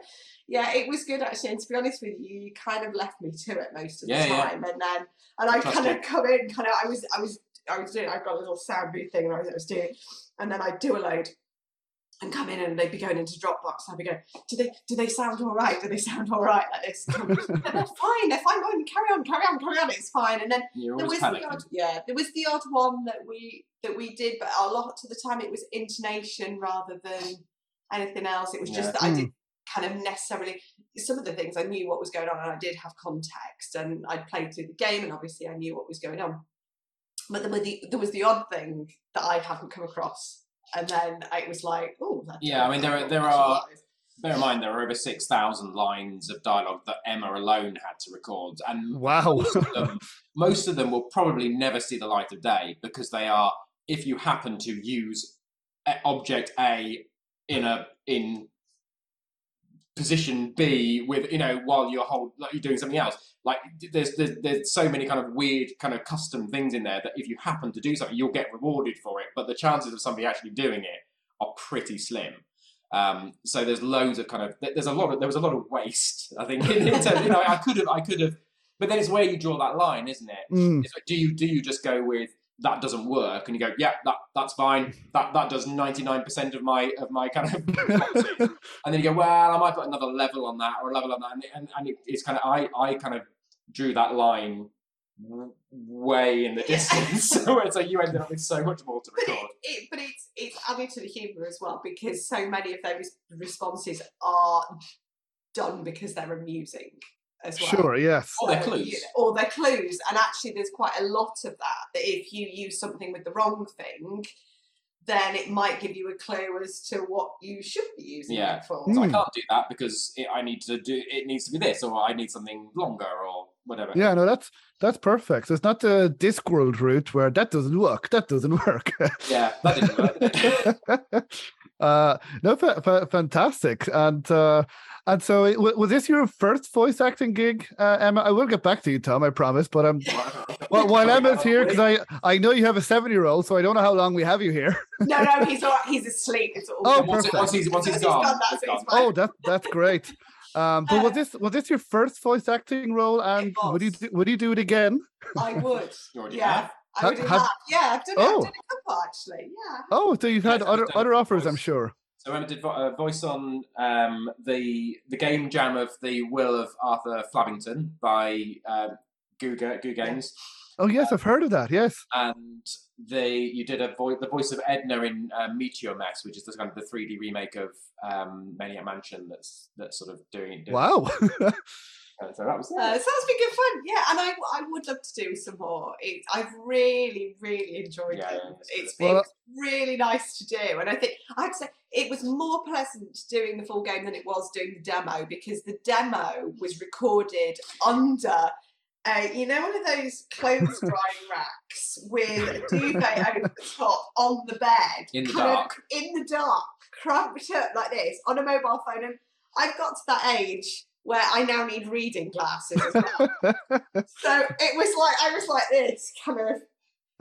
yeah, it was good actually. And to be honest with you, you kind of left me to it most of the Yeah, yeah. time. And then and I kind of come in, kind of I was I was I was doing I got a little sound booth thing and I was, I was doing, and then I'd do a load and come in and they'd be going into Dropbox. I'd be going, do they do they sound all right? Do they sound all right like this? And I'm they're fine. They're fine. Go on, carry on, carry on, carry on. It's fine. And then You're there was panicking. the odd, yeah, there was the odd one that we that we did, but a lot of the time it was intonation rather than anything else. It was just Yeah. that I didn't hmm. kind of necessarily some of the things I knew what was going on and I did have context and I'd played through the game and obviously I knew what was going on. But there, were the, there was the odd thing that I hadn't come across. And then it was like, oh, Yeah, I mean, there are- there are- Bear in mind, there are over 6,000 lines of dialogue that Emma alone had to record. And Wow. most of them, most of them will probably never see the light of day because they are, if you happen to use eh, object A in a in position B with you know while you're hold like you're doing something else. Like there's, there's there's so many kind of weird kind of custom things in there that if you happen to do something, you'll get rewarded for it. But the chances of somebody actually doing it are pretty slim. Um, so there's loads of kind of there's a lot of there was a lot of waste. I think in, in terms, you know I could have I could have, but then it's where you draw that line, isn't it? Mm, It's like, do you do you just go with that doesn't work and you go yeah that that's fine. That that does 99% of my of my kind of and then you go well I might put another level on that or a level on that and, and, and it, it's kind of I I kind of drew that line way in the distance so it's like you ended up with so much more to But, it, record. it, but it's it's added to the humour as well because so many of those responses are done because they're amusing as well. sure, yes. Or they're clues. you know, or they're clues. And actually, there's quite a lot of that. That if you use something with the wrong thing, then it might give you a clue as to what you should be using Yeah. it for. so I Hmm. can't do that because it, I need to do it needs to be this or I need something longer or whatever Yeah, no, that's that's perfect. So it's not the Discworld route where that doesn't work, that doesn't work. yeah that didn't work did it? uh, no, fa- fa- fantastic. And uh, and so, it, wa- was this your first voice acting gig, uh, Emma? I will get back to you, Tom. I promise. But um, well, while Emma's here, because I I know you have a seven year old, so I don't know how long we have you here. No, no, he's all right. He's asleep. It's all Oh, good. once, it- once he's once he's He's gone, gone, that's it's it, gone. he's. Oh, that that's great. Um, but was Uh, this was this your first voice acting role? And would you do, would you do it again? I would. You Yeah. have. I Ha- already have- have. Yeah, I've done it. Oh. I've done a couple actually. Yeah. Oh, so you've had Yes, other other offers, voice. I'm sure. So Emma did vo- uh, voice on um, the the game jam of the Will of Arthur Flabbington by um, Goo, Goo Games, Oh yes, I've heard of that. Yes. and they you did a voice the voice of Edna in uh, Meteor Mess, which is the kind of the 3D remake of um, Maniac Mansion. That's that's sort of doing. doing Wow. So that was Uh, so that's been good fun. Yeah, and I, I would love to do some more. It, I've really, really enjoyed Yeah, it. yeah, it's It's been Well, really nice to do. And I think I'd say it was more pleasant doing the full game than it was doing the demo because the demo was recorded under. Uh, you know, one of those clothes drying racks with a duvet over the top on the bed, In the kind of dark. in the dark, crumped up like this on a mobile phone. And I've got to that age where I now need reading glasses as well. so it was like I was like this, kind of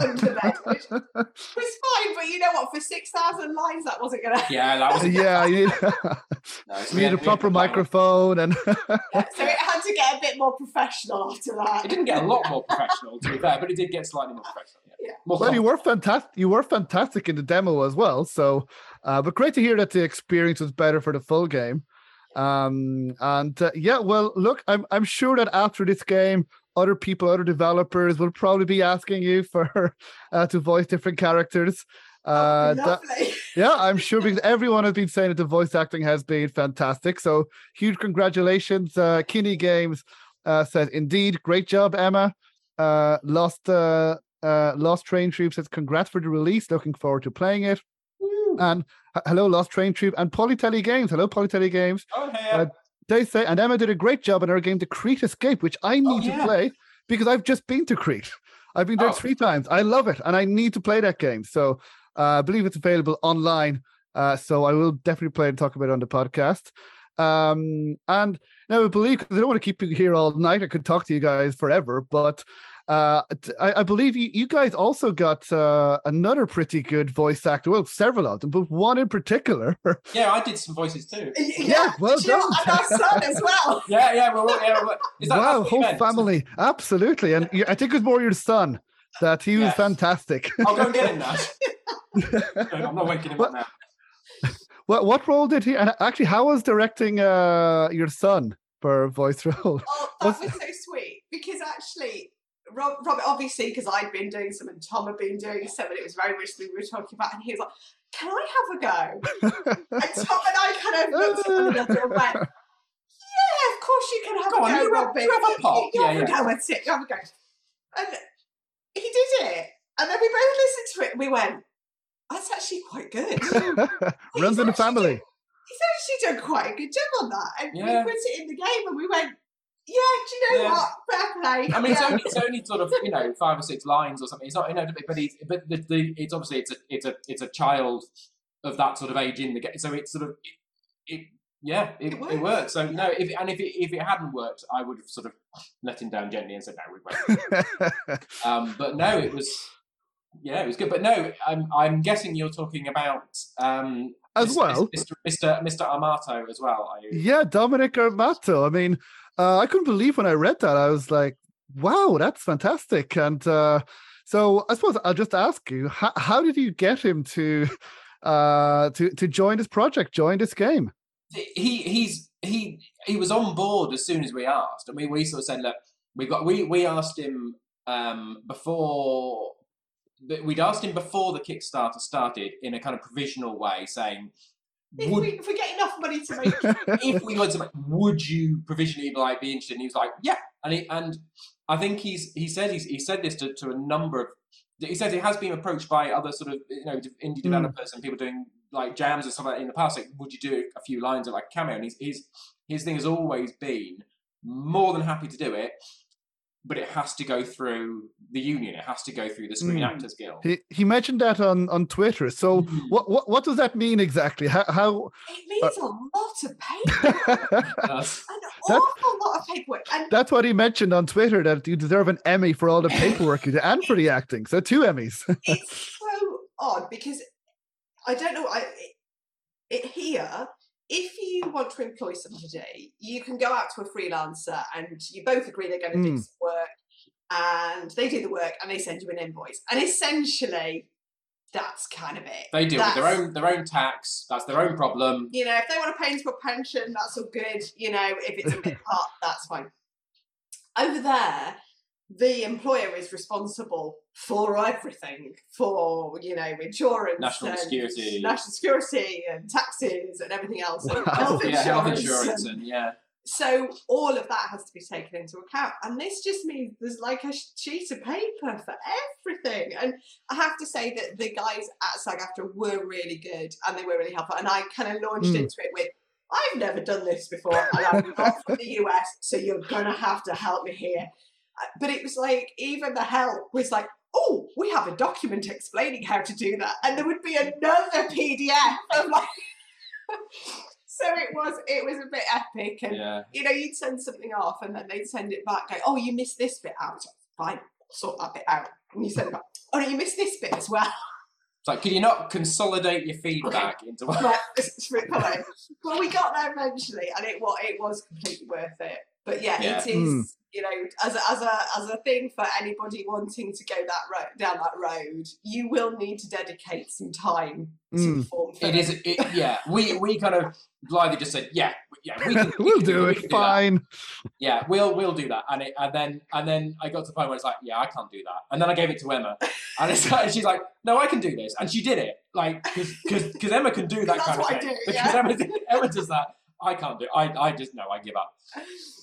under bed, which was fine. But you know what? For six thousand lines, that wasn't gonna. Yeah, that was yeah, you need, No, so we need had- a we had proper to plan it. microphone and So it had to get a bit more professional after that. It didn't get a lot more professional, to be fair, but it did get slightly more professional. Yeah. Yeah. More well, you were fantastic. You were fantastic in the demo as well. So, uh, but great to hear that the experience was better for the full game. Um, and uh, yeah, well, look, I'm I'm sure that after this game, other people, other developers will probably be asking you for uh, to voice different characters. Uh, that- yeah, I'm sure because everyone has been saying that the voice acting has been fantastic. So huge congratulations, uh, Kinney Games uh, says indeed, great job, Emma. Uh, Lost uh, uh, Lost Train Troop says congrats for the release. Looking forward to playing it. And h- hello, Lost Train Troop and Polytelly Games. Hello, Polytelly Games. Oh, hey, Uh, They say, and Emma did a great job in her game, The Crete Escape, which I need to yeah. play because I've just been to Crete. I've been there Oh. three times. I love it, and I need to play that game. So uh, I believe it's available online. Uh, so I will definitely play and talk about it on the podcast. Um, and now I believe 'cause I don't want to keep you here all night. I could talk to you guys forever, but uh, t- I, I believe you, you guys also got uh, another pretty good voice actor. Well, several of them, but one in particular. yeah, I did some voices too. Yeah, well do you know done. what? And our son as well. Yeah, yeah, well, yeah. Well, is that, wow, that's what you whole meant? family, absolutely. And I think it was more your son that he was Yes. fantastic. I'll go and get him now. I'm not waking him What- up now. what what role did he? And actually, how was directing uh, your son for voice role? Oh, that was so sweet because actually, Rob, Robert, obviously, because I'd been doing some and Tom had been doing some, and it was very much something we were talking about, and he was like, "Can I have a go?" And Tom and I kind of looked at one another and went, "Yeah, of course you can have Go a on, go, you have- Robin. you have a pop." You, Yeah, have a yeah. go at it. You have a go." And he did it, and then we both listened to it, and we went, "That's actually quite good." Runs in the family. He's actually done quite a good job on that. And Yeah. we put it in the game and we went, yeah, do you know Yeah. what? Fair play. I mean, it's only, it's only sort of you know five or six lines or something. It's not you know, but it's but the, the it's obviously it's a it's a it's a child of that sort of age in the game, so it's sort of it, it yeah it, It it, works, works. So no, if and if it if it hadn't worked, I would have sort of let him down gently and said no, we won't. Um, but no, it was yeah, it was good. But no, I'm I'm guessing you're talking about um As Mr. well. Mr. Mr. Mr. Armato as well. Are you? yeah, Dominic Armato. I mean, uh, I couldn't believe when I read that. I was like, "Wow, that's fantastic!" And uh, so I suppose I'll just ask you, how, how did you get him to uh, to to join this project, join this game? he he's he he was on board as soon as we asked, and we, we sort of said, look, we got we we asked him um, before we'd asked him before the Kickstarter started in a kind of provisional way, saying, if, would we, if we get enough money to make if we were to, make- would you provisionally like be interested? And he was like, yeah, and he, and I think he's he said he's, he said this to, to a number of. He says he has been approached by other sort of you know indie hmm. developers and people doing like jams and stuff like that in the past. Like, would you do a few lines of like cameo? And he's, his his thing has always been more than happy to do it, but it has to go through the union. It has to go through the Screen Mm. Actors Guild. He he mentioned that on on Twitter. So Mm. what what what does that mean exactly? How, how It needs a lot of paperwork, That's- an That- awful lot of paperwork. And that's what he mentioned on Twitter that you deserve an Emmy for all the paperwork you did and for the acting. So two Emmys. it's so odd because I don't know. I it, it here. If you want to employ somebody, you can go out to a freelancer and you both agree they're going to do Mm. some work. and they do the work and they send you an invoice. And essentially, that's kind of it. They deal with their own their own tax. That's their own problem. You know, if they want to pay into a pension, that's all good. You know, if it's a bit part, that's fine. Over there, the employer is responsible for everything, for you know, insurance, National and security. national security, and taxes, and everything else, and Wow. health yeah, health insurance, insurance and- and yeah. so all of that has to be taken into account and this just means there's like a sheet of paper for everything and i have to say that the guys at SAG-AFTRA were really good and they were really helpful and i kind of launched Mm. into it with i've never done this before and i'm from the us so you're gonna have to help me here but it was like even the help was like oh we have a document explaining how to do that and there would be another pdf of like so it was it was a bit epic and Yeah. you know, you'd send something off and then they'd send it back, going, oh, you missed this bit out. Fine, I'll sort that bit out. And you send it back, oh, no, you missed this bit as well. It's like, can you not consolidate your feedback into one? Right, well, we got there eventually and it, wa- it was completely worth it. But yeah, Yeah. it is, you know, as a, as, a, as a thing for anybody wanting to go that road, down that road, you will need to dedicate some time to Mm. form It is, it, yeah. We we kind of blithely just said, yeah, yeah, we can, we we'll can do we it. can that. Fine. Yeah, we'll we'll do that. And it, and then and then I got to the point where it's like, yeah, I can't do that. And then I gave it to Emma, and it's like, she's like, no, I can do this, and she did it. Like because because Emma can do that kind of what I thing. do, because yeah. Emma Emma does that. I can't do. It. I I just no, I give up.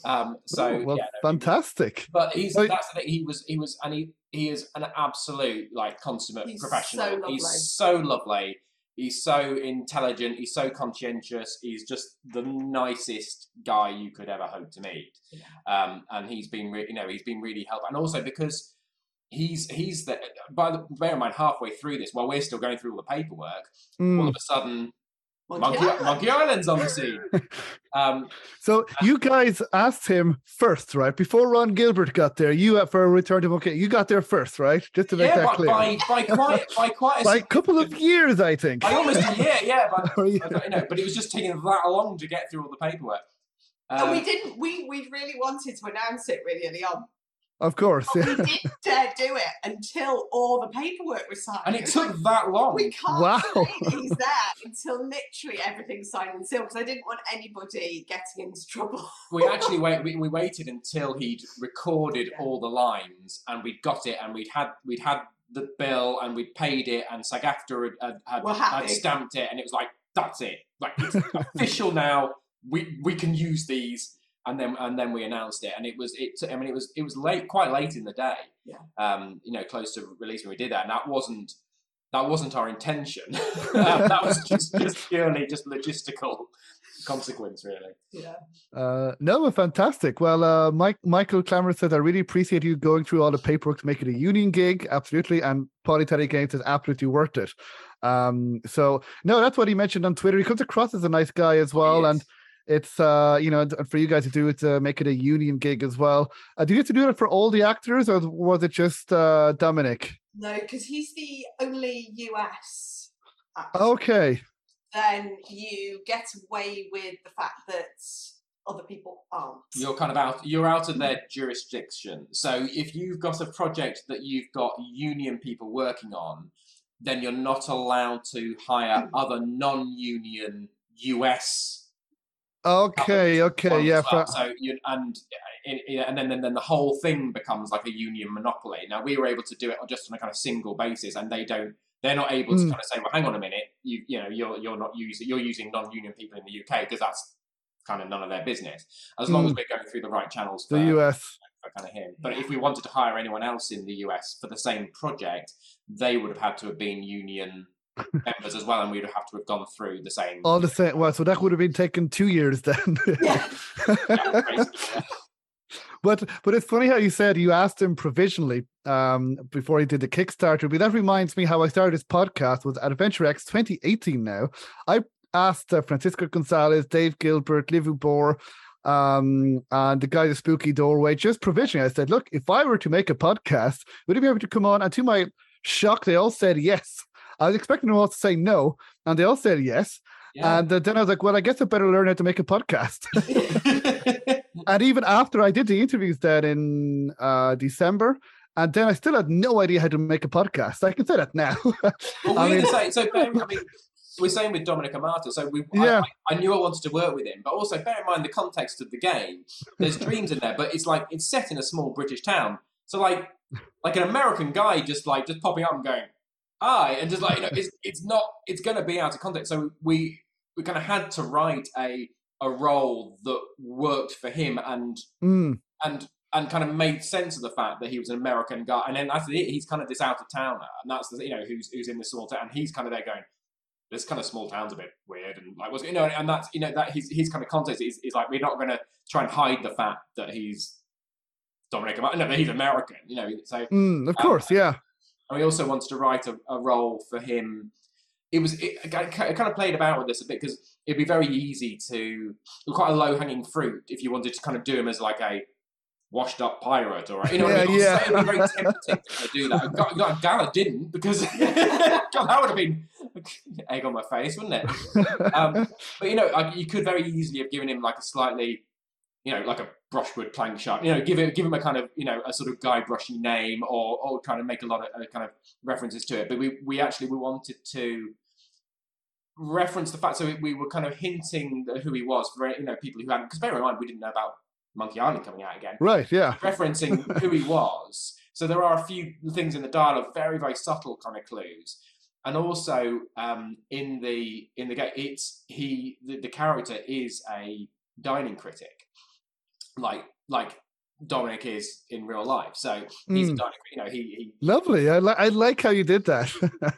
Um. So Oh, well, yeah, no, fantastic. But he's So- that's the thing. He was he was and he he is an absolute like consummate He's professional. so. He's so lovely. He's so intelligent. He's so conscientious. He's just the nicest guy you could ever hope to meet. Um, and he's been re- you know he's been really helpful. And also because he's he's the by the bear in mind halfway through this while we're still going through all the paperwork, all Mm. of a sudden Monkey Monkey, Island. Monkey Island's on the scene. Um, So you guys asked him first, right? Before Ron Gilbert got there, you uh, for a return to Monkey, you got there first, right? Just to make yeah, that by, clear. by by quite by quite a By couple of years, I think. by almost a year, yeah. But Or you- I know, but it was just taking that long to get through all the paperwork. and we Um, didn't, we, we really wanted to announce it really early on. Of course. But Yeah. we didn't dare do it until all the paperwork was signed. and it took like, that long. we can't Wow. say he's there until literally everything's signed and sealed because I didn't want anybody getting into trouble. We actually wait. We, we waited until he'd recorded Yeah. all the lines, and we'd got it, and we'd had we'd had the bill, and we'd paid it, and SAG-AFTRA had, had, had, had stamped it, and it was like that's it, like it's official now. We we can use these, and then and then we announced it, and it was it. I mean, it was it was late, quite late in the day. Yeah. Um, you know, close to release when we did that, and that wasn't that wasn't our intention. Um, that was just just purely just logistical consequence, really. Yeah. Uh, no, fantastic. Well, uh, Mike, Michael Clammer says, I really appreciate you going through all the paperwork to make it a union gig. Absolutely. And Polytechnic Games is absolutely worth it. Um, so, no, that's what he mentioned on Twitter. He comes across as a nice guy as well. Yes. And it's, uh, you know, for you guys to do it, to make it a union gig as well. Uh, do you have to do it for all the actors or was it just uh, Dominic? No, because he's the only US. actor. Okay. Then you get away with the fact that other people aren't. you're kind of out you're out of their jurisdiction so if you've got a project that you've got union people working on then you're not allowed to hire other non-union us Okay. Okay. Yeah. well. for- so you and and then, then then the whole thing becomes like a union monopoly now we were able to do it just on a kind of single basis and they don't they're not able to Mm. kind of say well hang on a minute you you know you're you're not using you're using non-union people in the uk because that's kind of none of their business as long as we're going through the right channels for, Hmm. the US. kind of him but if we wanted to hire anyone else in the us for the same project they would have had to have been union members as well and we would have to have gone through the same All the same. Well, so that would have been taken two years then. Yeah. yeah. But but it's funny how you said you asked him provisionally um, before he did the Kickstarter. But that reminds me how I started this podcast was at Adventure X 2018. Now I asked uh, Francisco Gonzalez, Dave Gilbert, Liv Bohr, um, and the guy the Spooky Doorway just provisionally. I said, look, if I were to make a podcast, would you be able to come on? And to my shock, they all said yes. I was expecting them all to say no, and they all said yes. Yeah. And uh, then I was like, well, I guess I better learn how to make a podcast. and even after I did the interviews then in uh, December, and then I still had no idea how to make a podcast. I can say that now. Well, I we're mean- same. So, I mean, we're saying with Dominic Armato. So, we, Yeah. I, I knew I wanted to work with him, but also bear in mind the context of the game. There's dreams in there, but it's like it's set in a small British town. So, like, like an American guy just like just popping up and going, "Hi," and just like you know, it's it's not it's going to be out of context. So we we kind of had to write a a role that worked for him and Mm, and and kind of made sense of the fact that he was an American guy. And then that's it. He's kind of this out of towner, and that's the, you know who's who's in this small town. And he's kind of there going, "This kind of small town's a bit weird," and like what's you know, and that's you know that his his kind of context is, is like we're not going to try and hide the fact that he's Dominic. No, but he's American. You know, so mm, of course, yeah. And we also wanted to write a, a role for him. It was it, I kind of played about with this a bit because it'd be very easy to quite a low hanging fruit if you wanted to kind of do him as like a washed up pirate or you know what I Yeah, mean? yeah. It'd be very tempting to do that. God, God, Gala didn't because God, that would have been egg on my face, wouldn't it? Um, but you know, like, you could very easily have given him like a slightly, you know, like a brushwood plank shot. You know, give it, give him a kind of, you know, a sort of guy brushy name, or or trying to make a lot of uh, kind of references to it. But we we actually we wanted to reference the fact, so we, we were kind of hinting who he was for you know people who hadn't. Because bear in mind, we didn't know about Monkey Island coming out again Right, yeah. referencing who he was. So there are a few things in the dialogue, very very subtle kind of clues, and also um, in the in the game, it's he the, the character is a dining critic, like like Dominic is in real life. So he's a Mm. dining, you know, he, he Lovely. I, li- I like how you did that.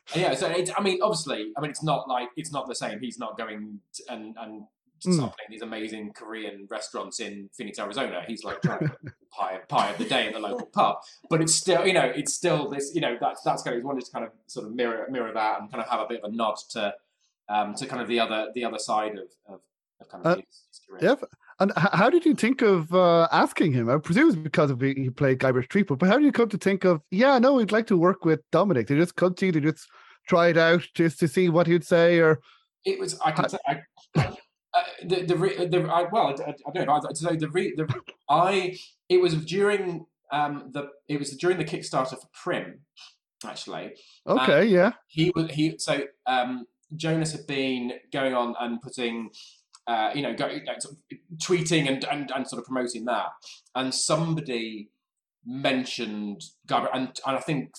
yeah. So it's, I mean, obviously, I mean, it's not like it's not the same. He's not going and and Mm. sampling these amazing Korean restaurants in Phoenix, Arizona. He's like trying to pie pie of the day at the local pub. But it's still, you know, it's still this, you know, that's that's kind of he wanted to kind of sort of mirror mirror that and kind of have a bit of a nod to um to kind of the other the other side of of, of kind of Uh, his, his career. yeah. And how did you think of uh, asking him? I presume it's because of he played Guybrush Threepwood, but how did you come to think of, yeah, no, we'd like to work with Dominic? Did you just come to you, did you just try it out just to see what he'd say? Or, It was. I can say. I, uh, the the, re, the I, well, I, I don't know. So the re, the I it was during um the it was during the Kickstarter for Prim, actually. okay, yeah. He was he so um Jonas had been going on and putting. Uh, you know, go, you know, sort of tweeting and, and, and sort of promoting that, and somebody mentioned Gabriel, and, and I think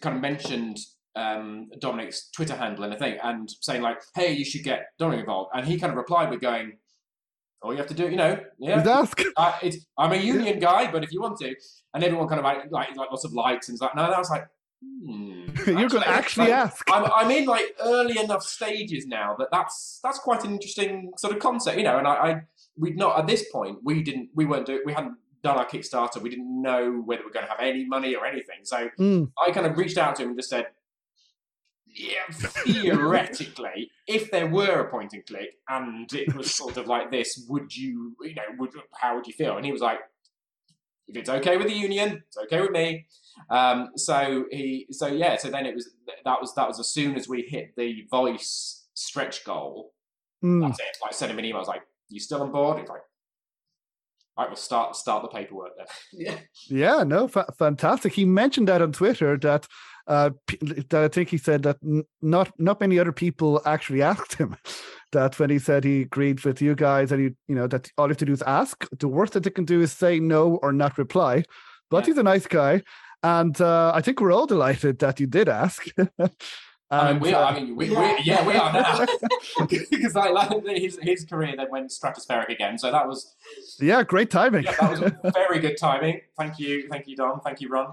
kind of mentioned um, Dominic's Twitter handle and a thing, and saying like, "Hey, you should get Dominic involved." And he kind of replied with going, "All you have to do, it, you know, yeah, ask. I, I'm a union guy, but if you want to," and everyone kind of like like, like lots of likes and stuff. No, and I was like, hmm, You're going to actually like, ask. I'm, I'm in like early enough stages now that that's that's quite an interesting sort of concept, you know. And I, I we'd not at this point we didn't we weren't doing we hadn't done our Kickstarter. We didn't know whether we are going to have any money or anything. So Mm, I kind of reached out to him and just said, yeah, theoretically, if there were a point and click and it was sort of like this, would you, you know, would how would you feel? And he was like, if it's okay with the union, it's okay with me. Um, so he, so yeah, so then it was that was that was as soon as we hit the voice stretch goal. mm. That's it. Like send him an email. I was like, you still on board? He's like, all right, we'll start start the paperwork then. Yeah. Yeah, no, fa- fantastic. He mentioned that on Twitter that uh, p- that I think he said that n- not not many other people actually asked him that when he said he agreed with you guys and you you know that all you have to do is ask. The worst that they can do is say no or not reply. But Yeah. he's a nice guy, and uh, I think we're all delighted that you did ask. I mean, And, we are. uh, I mean, we, Yeah. we yeah, we are now. Because like, like his his career then went stratospheric again. So that was yeah, great timing. yeah, that was very good timing. Thank you, thank you, Don. Thank you, Ron.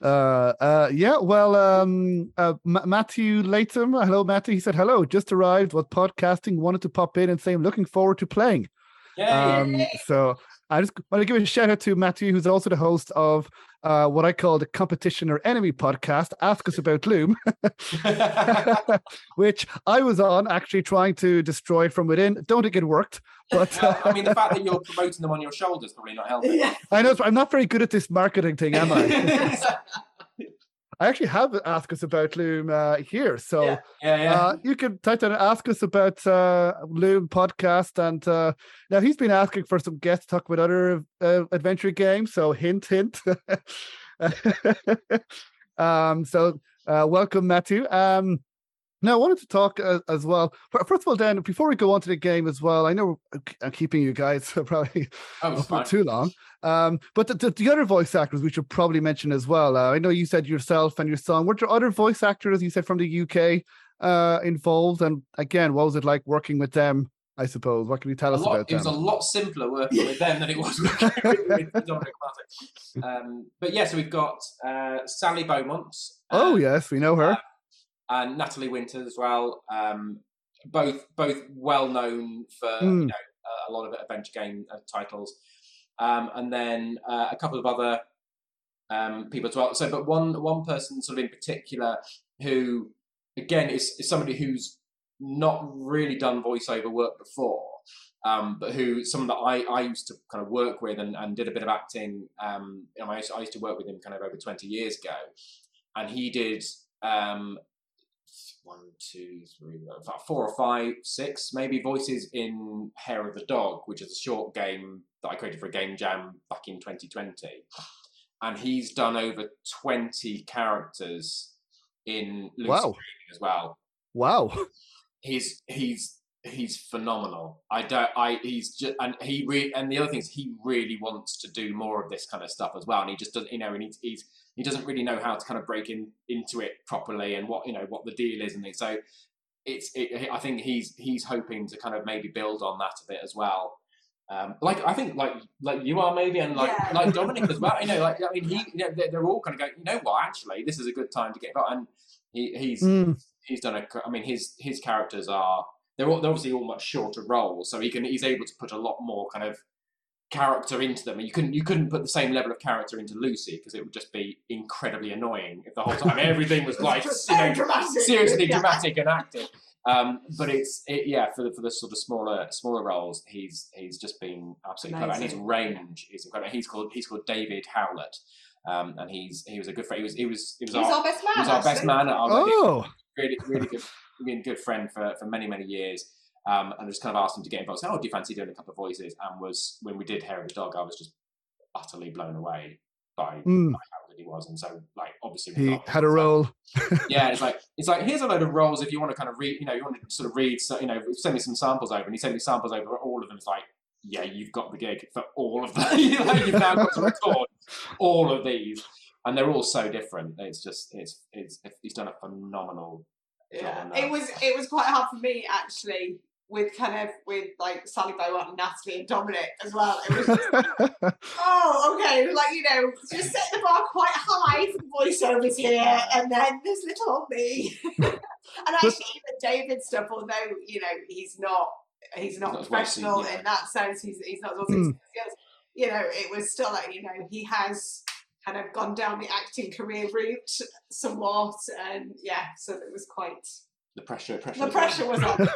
Uh, uh, yeah, well, um, uh, Ma- Matthew Latham, hello, Matthew. He said, hello, just arrived, was podcasting, wanted to pop in and say I'm looking forward to playing. Yeah. Um, so I just want to give a shout out to Matthew, who's also the host of uh, what I call the competition or enemy podcast, Ask Us About Loom, which I was on actually trying to destroy from within. Don't think it worked, but Uh, I mean, the fact that you're promoting them on your shoulders probably not helping. I know I'm not very good at this marketing thing, am I? I actually have asked us about Loom uh, here. So Yeah. Yeah, yeah. uh, you can type down and ask us about uh, Loom podcast. And uh, now he's been asking for some guests to talk about other uh, adventure games. So hint, hint. um, so uh, welcome, Matthew. Um, now, I wanted to talk uh, as well. First of all, Dan, before we go on to the game as well, I know I'm keeping you guys probably oh, for too long. Um, but the, the, the other voice actors we should probably mention as well. Uh, I know you said yourself and your son. Were there other voice actors you said from the UK uh, involved? And again, what was it like working with them? I suppose. What can you tell a us lot, about it was a lot simpler working with them than it was working with, Dominic Martin. Um, but yeah, so we've got uh, Sally Beaumont. oh uh, yes, we know her. and Natalie Winter as well. Um, both both well known for Hmm. you know a lot of adventure game uh, titles, um, and then uh, a couple of other um, people as well. So, but one one person sort of in particular who again is, is somebody who's not really done voiceover work before. Um, but who someone that I, I used to kind of work with and, and did a bit of acting. Um, you know, I, used, I used to work with him kind of over twenty years ago, and he did um, one, two, three, four or five, six maybe voices in Hair of the Dog, which is a short game that I created for a game jam back in 2020. And he's done over 20 characters in Lucy Wow. As well. Wow. He's he's he's phenomenal. I don't I he's just and he re, and the other thing is he really wants to do more of this kind of stuff as well. And he just doesn't you know and he's, he's he doesn't really know how to kind of break in into it properly and what you know what the deal is and things. So it's it, I think he's he's hoping to kind of maybe build on that a bit as well. Um, like I think like like you are maybe and like Yeah. like Dominic as well. You know, like I mean he you know, they're, they're all kind of going. You know what? Actually, this is a good time to get involved. And he, he's Mm, he's done a. I mean his his characters are they're all, they're obviously all much shorter roles, so he can he's able to put a lot more kind of character into them. And you couldn't you couldn't put the same level of character into Lucy because it would just be incredibly annoying if the whole time everything was like Just you know, dramatic. seriously Yeah. dramatic and active. Um, but it's it, yeah for the for the sort of smaller smaller roles, he's he's just been absolutely clever, and his range is incredible. He's called he's called David Howlett, um, and he's he was a good friend. He was he was he was, He was our, our best man. he was our best man at our wedding oh, really, really good, really good friend for, for many, many years. Um, and I just kind of asked him to get involved. So, oh, do you fancy doing a couple of voices? And was when we did Hair of the Dog, I was just utterly blown away by, mm, by how good he was. And so, like, obviously, he had a so- role. Yeah, it's like it's like here's a load of roles if you want to kind of read, you know, you want to sort of read, so, you know, send me some samples over. And he sent me samples over all of them. It's like, yeah, you've got the gig for all of them. like, you've now got to record all of these, and they're all so different. It's just it's it's he's done a phenomenal job Yeah, it was it was quite hard for me actually with kind of with like Sally Beaumont and Natalie and Dominic as well. It was just, oh okay, like you know, just set the bar quite high for voiceovers here, and then there's little me. and actually, even David stuff, although you know he's not he's not professional in that sense, he's he's not as well suited to skills. You know, it was still like you know he has kind of gone down the acting career route somewhat, and yeah, so it was quite the pressure, pressure. the pressure was on.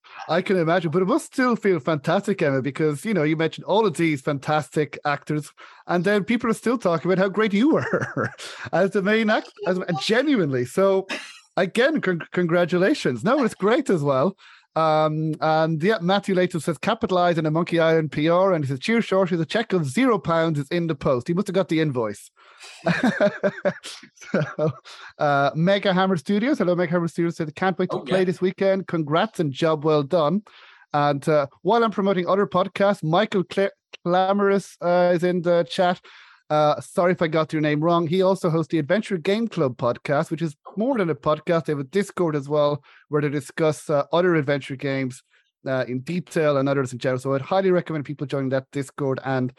I can imagine, but it must still feel fantastic, Emma, because you know you mentioned all of these fantastic actors, and then people are still talking about how great you were as the main act, as, genuinely. So, again, con- congratulations! No, it's great as well. Um, and yeah, Matthew Latham says capitalize in a Monkey Island PR, and he says, "Cheers, Shorty. The check of zero pounds is in the post. He must have got the invoice." so, uh, Mega Hammer Studios, hello, Mega Hammer Studios said, "Can't wait to Oh, play yeah. this weekend. Congrats and job well done." And uh, while I'm promoting other podcasts, Michael Cla- Clamorous uh, is in the chat. Uh, sorry if I got your name wrong. He also hosts the Adventure Game Club podcast, which is more than a podcast. They have a Discord as well where they discuss uh, other adventure games uh, in detail and others in general. So I'd highly recommend people join that Discord and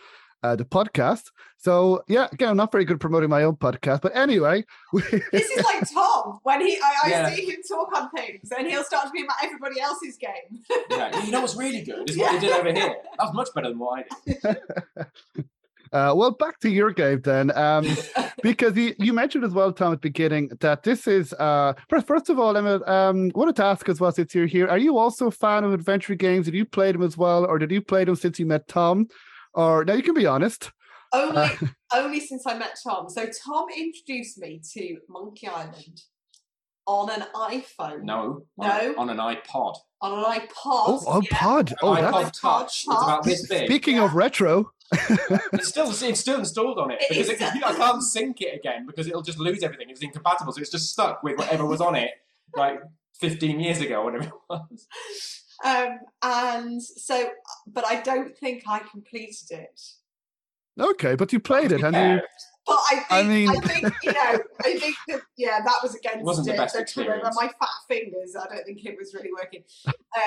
uh, the podcast. So yeah, again, I'm not very good at promoting my own podcast, but anyway, this is like Tom when he I, I Yeah. see him talk on things and he'll start talking about everybody else's game. Yeah, you know what's really good is what they did over here. That was much better than what I did. Uh, well, back to your game then, um, because you, you mentioned as well, Tom, at the beginning that this is. Uh, first, first of all, Emma, um, wanted to ask as well since you're here, are you also a fan of adventure games? Did you play them as well, or did you play them since you met Tom? Or now you can be honest. only Uh, only since I met Tom. So Tom introduced me to Monkey Island on an iPhone, No, on, No. on an iPod. on an iPod. oh, oh, yeah. Oh, iPod that's Touch. It's about this big. speaking of retro. It's still it's still installed on it It because is. it, I can't sync it again because it'll just lose everything. It's incompatible, so it's just stuck with whatever was on it like 15 years ago, whatever it was. Um, and so, but I don't think I completed it. Okay, but you played it, and you. But I think, I I, mean- think, you know, I think that, yeah, that was against It wasn't the it. best But experience. my fat fingers, I don't think it was really working.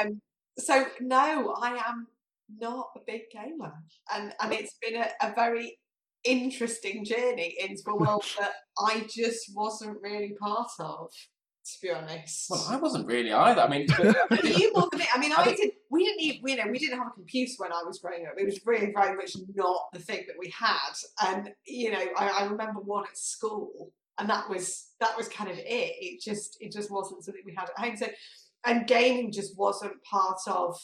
Um, so no, I am not a big gamer, and and it's been a, a very interesting journey into a world that I just wasn't really part of, to be honest. Well, I wasn't really either. I mean, you more than me. I mean, I I, think- did. We didn't even. You know, we didn't have a computer when I was growing up. It was really very much not the thing that we had. And you know, I, I remember one at school, and that was that was kind of it. It just it just wasn't something we had at home. So, and gaming just wasn't part of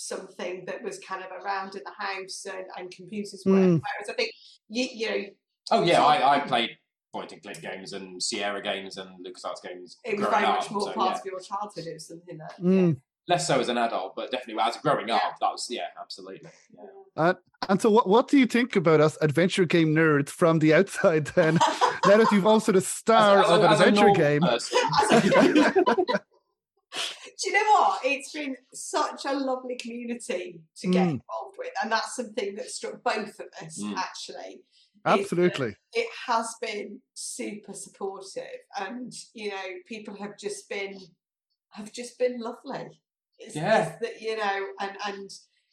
something that was kind of around in the house, and, and computers were. Mm. Whereas I think you you know oh yeah, I, I played point and click games and Sierra games and LucasArts games. it was growing very much up, more so, part yeah. of your childhood. It was something that. Mm. Less so as an adult, but definitely as growing Yeah. up, that was yeah, absolutely. Yeah. And so, what, what do you think about us adventure game nerds from the outside then? now that you've also the star As a- of an adventure game. person. Do you know what? It's been such a lovely community to get Mm. involved with, and that's something that struck both of us Mm. actually. Absolutely. that It has been super supportive, and you know, people have just been have just been lovely. It's, Yeah. it's that you know, and and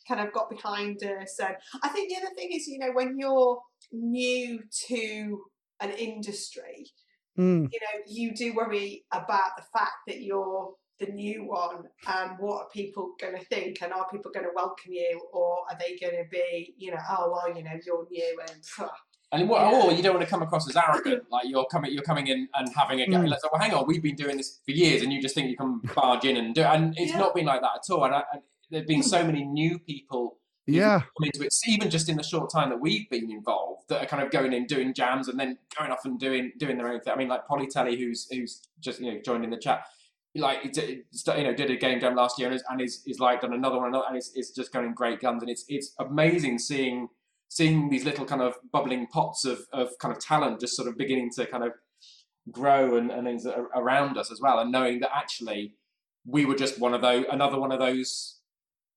kind of got behind us. And I think the other thing is, you know, when you're new to an industry, Mm. you know, you do worry about the fact that you're the new one and what are people going to think and are people going to welcome you or are they going to be, you know, oh, well, you know, you're new and phew. And what, Yeah. or you don't want to come across as arrogant, like you're coming, you're coming in and having a go. Mm. Like, well, hang on, we've been doing this for years, and you just think you can barge in and do it. And it's Yeah. not been like that at all. And, I, and there've been so many new people Yeah. come into it, even just in the short time that we've been involved, that are kind of going in, doing jams, and then going off and doing doing their own thing. I mean, like Polytelly, who's who's just you know joined in the chat. Like you know, did a game jam last year and is, and is, is like done another one, and it's, it's just going great guns, and it's it's amazing seeing seeing these little kind of bubbling pots of, of kind of talent just sort of beginning to kind of grow and, and things around us as well, and knowing that actually we were just one of those another one of those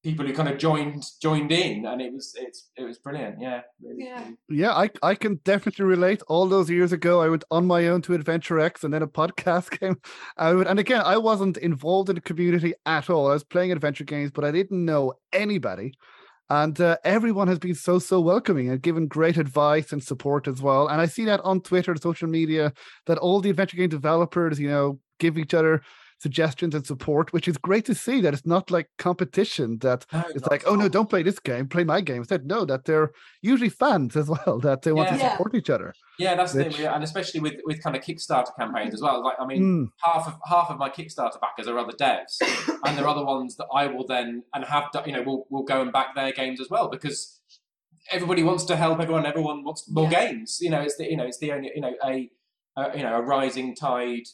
people who kind of joined joined in, and it was it's it was brilliant. Yeah, really. Yeah. really. Yeah, I I can definitely relate. All those years ago, I went on my own to Adventure X, and then a podcast came out. And again, I wasn't involved in the community at all. I was playing adventure games, but I didn't know anybody. And uh, everyone has been so so welcoming and given great advice and support as well. And I see that on Twitter, social media, that all the adventure game developers, you know, give each other suggestions and support, which is great to see. That it's not like competition. That No, it's like, oh no, don't play this game, play my game. Instead, no, that they're usually fans as well, that they want to Yeah. Yeah. support each other. Yeah, that's the Which- thing, and especially with with kind of Kickstarter campaigns as well. Like, I mean, Mm, half of half of my Kickstarter backers are other devs, and there are other ones that I will then and have done- you know will will go and back their games as well because everybody wants to help everyone. Everyone wants more Yeah. games. You know, it's the you know it's the only you know a, a you know a rising tide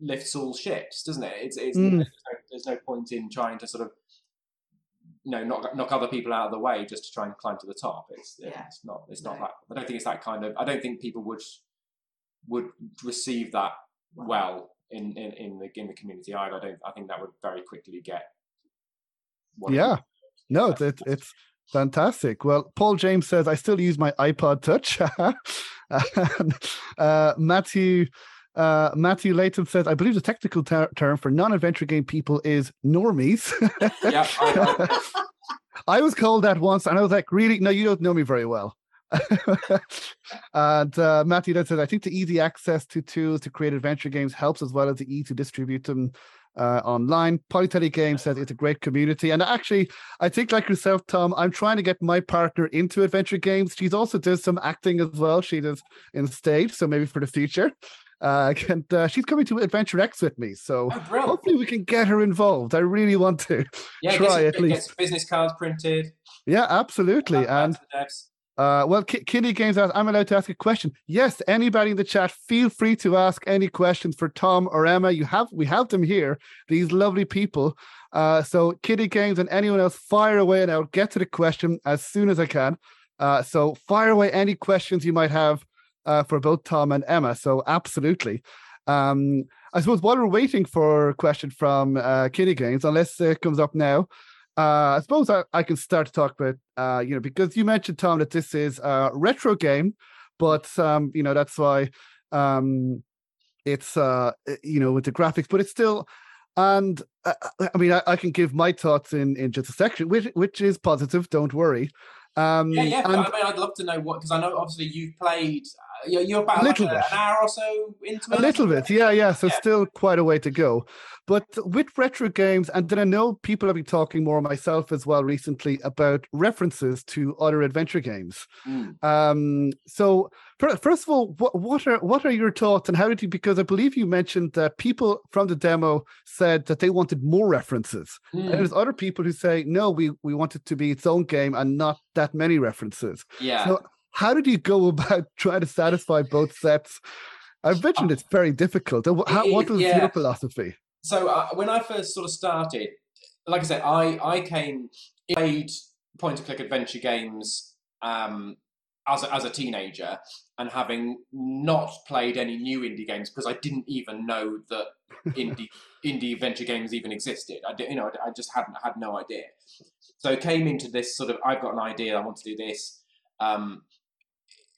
lifts all ships, doesn't it? It's, it's Mm. there's, no, there's no point in trying to sort of you know knock knock other people out of the way just to try and climb to the top. It's Yeah. it's not it's not No. that. I don't think it's that kind of. I don't think people would would receive that well in, in, in the in the community either. I don't. I think that would very quickly get. what Yeah. no, it's, it's it's fantastic. Well, Paul James says I still use my iPod Touch. and, uh, Matthew. Uh, Matthew Latham says, I believe the technical ter- term for non adventure game people is normies. Yeah, I, I, I was called that once, and I was like, "Really? No, you don't know me very well." and uh, Matthew then said, "I think the easy access to tools to create adventure games helps as well as the ease to distribute them uh, online." Polytelly Games says it's a great community, and actually, I think like yourself, Tom, I'm trying to get my partner into adventure games. She's also does some acting as well. She does in stage, so maybe for the future. Uh, and uh, she's coming to Adventure X with me, so oh, hopefully we can get her involved. I really want to. Yeah, try get, at some, least. get some business cards printed. Yeah, absolutely. And to the devs. Uh, well, K- Kitty Games, I'm allowed to ask a question. Yes, anybody in the chat, feel free to ask any questions for Tom or Emma. You have we have them here, these lovely people. Uh, so Kitty Games and anyone else, fire away, and I'll get to the question as soon as I can. Uh, so fire away any questions you might have uh, for both Tom and Emma. So absolutely. Um, I suppose while we're waiting for a question from uh, Kitty Games, unless it comes up now, uh, I suppose I, I, can start to talk about, uh, you know, because you mentioned, Tom, that this is a retro game, but, um, you know, that's why um, it's, uh, you know, with the graphics, but it's still, and uh, I mean, I, I, can give my thoughts in, in just a section, which, which is positive, don't worry. Um, yeah, yeah. And, I mean, I'd love to know what because I know obviously you've played. You're, you're about like a, an hour or so into it. A little bit, yeah, yeah. So yeah. still quite a way to go. But with retro games, and then I know people have been talking more myself as well recently about references to other adventure games. Mm. Um, so first of all, what, what are what are your thoughts and how did you? Because I believe you mentioned that people from the demo said that they wanted more references, mm. and there's other people who say no, we we want it to be its own game and not that many references. Yeah. So how did you go about trying to satisfy both sets? I've mentioned uh, it's very difficult. How, what was yeah. your philosophy? so uh, when I first sort of started, like I said, I I came played point and click adventure games um, as a, as a teenager, and having not played any new indie games because I didn't even know that indie indie adventure games even existed. I did, you know I just hadn't had no idea. So I came into this sort of I've got an idea. I want to do this. Um,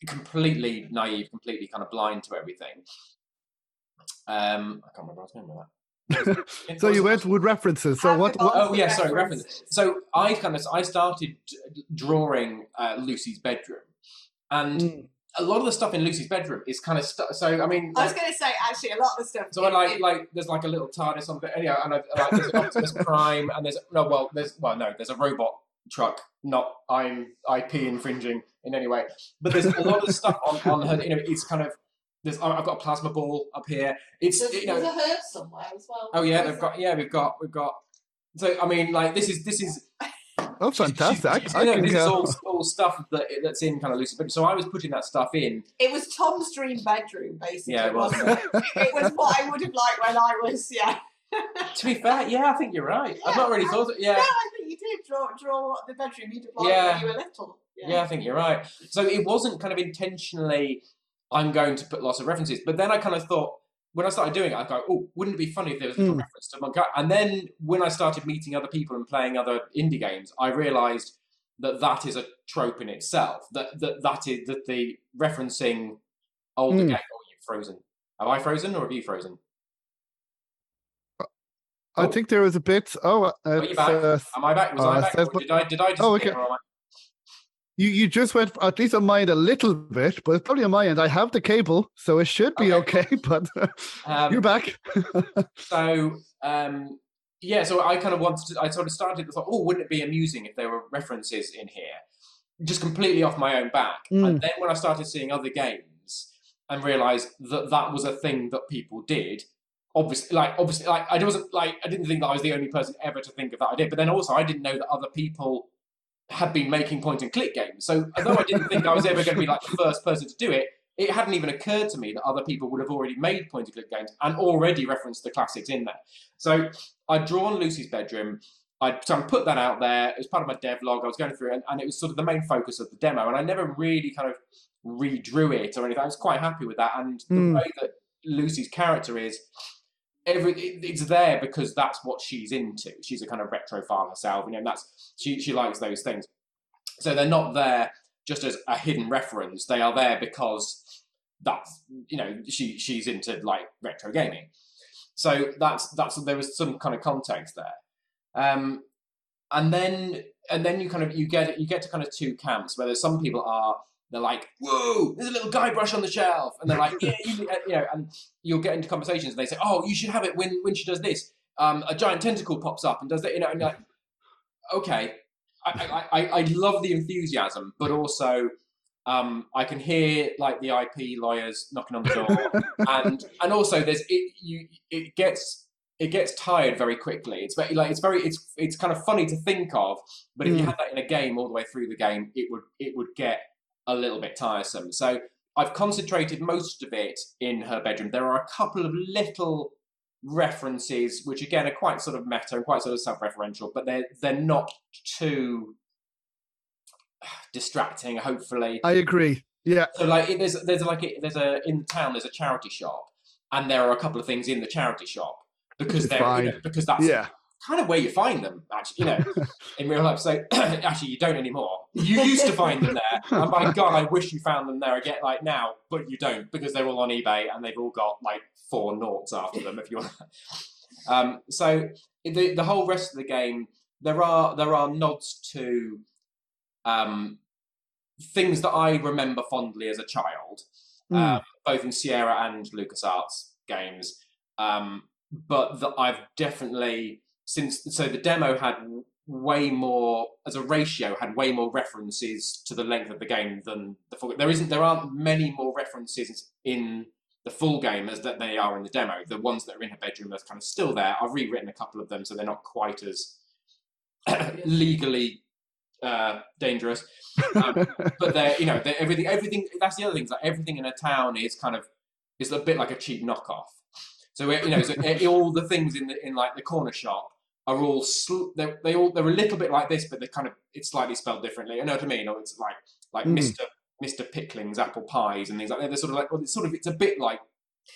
completely naive, completely kind of blind to everything. Um, I can't remember. I was going with that. so you went with references. So what, what? Oh yeah, sorry, references. So I kind of I started drawing uh, Lucy's bedroom, and mm. a lot of the stuff in Lucy's bedroom is kind of stuff. So I mean, I was going to say actually a lot of the stuff. So I like like there's like a little TARDIS on, but anyway, and I, like there's Optimus Prime, and there's no well there's well no there's a robot truck. Not I'm IP infringing in any way, but there's a lot of stuff on on her. You know, it's kind of there's, I've got a plasma ball up here. It's there's, you know, there's a herb somewhere as well. Oh yeah, they've got yeah, we've got we've got. So I mean, like this is this is. Oh, fantastic! She, she, I, I know, this is all, all stuff that that's in kind of Lucy. So I was putting that stuff in. It was Tom's dream bedroom, basically. Yeah, it was. It? it was what I would have liked when I was yeah. To be fair, yeah, I think you're right. Yeah, I've not really thought. It, yeah, yeah, I think you did draw draw the bedroom you'd have liked yeah. when you were little. Yeah. yeah, I think you're right. So it wasn't kind of intentionally I'm going to put lots of references. But then I kind of thought, when I started doing it, I go, oh, wouldn't it be funny if there was a mm. reference to Monk? And then when I started meeting other people and playing other indie games, I realised that that is a trope in itself. That that that is that the referencing older mm. game. Oh, you've frozen. Have I frozen or have you frozen? I oh. think there was a bit. Oh, uh, are you back? Uh, am I back? Was uh, I back? did I? Did I? Oh, okay. You you just went at least on my end a little bit, but it's probably on my end. I have the cable, so it should be okay. okay but um, you're back. so um, yeah, so I kind of wanted to. I sort of started to thought, oh, wouldn't it be amusing if there were references in here, just completely off my own back. Mm. And then when I started seeing other games and realised that that was a thing that people did, obviously like obviously like I wasn't like I didn't think that I was the only person ever to think of that idea. But then also I didn't know that other people had been making point and click games. So although I didn't think I was ever going to be like the first person to do it, it hadn't even occurred to me that other people would have already made point and click games and already referenced the classics in there. So I'd drawn Lucy's bedroom. I'd so I put that out there. It was part of my devlog. I was going through it, and, and, it was sort of the main focus of the demo. And I never really kind of redrew it or anything. I was quite happy with that. And the mm. way that Lucy's character is, every it's there because that's what she's into. She's a kind of retro retrophile herself, you know. that's she she likes those things. So they're not there just as a hidden reference. They are there because that's you know she she's into like retro gaming. So that's that's there was some kind of context there, um, and then and then you kind of you get you get to kind of two camps where there's some people are they're like, "Whoa, there's a little Guybrush on the shelf," and they're like, "Yeah, you, you know," and you'll get into conversations. and They say, "Oh, you should have it when when she does this. Um, a giant tentacle pops up and does that." You know, and like, okay, I, I, I, I love the enthusiasm, but also um, I can hear like the IP lawyers knocking on the door, and and also there's it you it gets it gets tired very quickly. It's very like it's very it's it's kind of funny to think of, but if mm. you had that in a game all the way through the game, it would it would get a little bit tiresome. So I've concentrated most of it in her bedroom. There are a couple of little references, which again are quite sort of meta and quite sort of self-referential, but they're they're not too distracting. Hopefully, I agree. Yeah. So like, there's there's like a, there's a in town there's a charity shop, and there are a couple of things in the charity shop because they're you know, because that's Yeah. Kind of where you find them. Actually, you know, in real life. So actually, you don't anymore. You used to find them there, and by God, I wish you found them there again, like now, but you don't because they're all on eBay and they've all got like four noughts after them. If you want. Um, so the the whole rest of the game, there are there are nods to um, things that I remember fondly as a child, Mm. um, both in Sierra and LucasArts games. Um, but that I've definitely since so the demo had way more as a ratio had way more references to the length of the game than the full. There isn't there aren't many more references in the full game as that they are in the demo. The ones that are in her bedroom are kind of still there. I've rewritten a couple of them so they're not quite as legally uh, dangerous. Um, but they're you know they're everything everything that's the other thing is like everything in a town is kind of is a bit like a cheap knockoff so you know so all the things in the in like the corner shop are all sl- they they all they're a little bit like this but they're kind of it's slightly spelled differently you know what I mean or it's like like Mm. Mr Mr Pickling's apple pies and things like that they're sort of like well it's sort of it's a bit like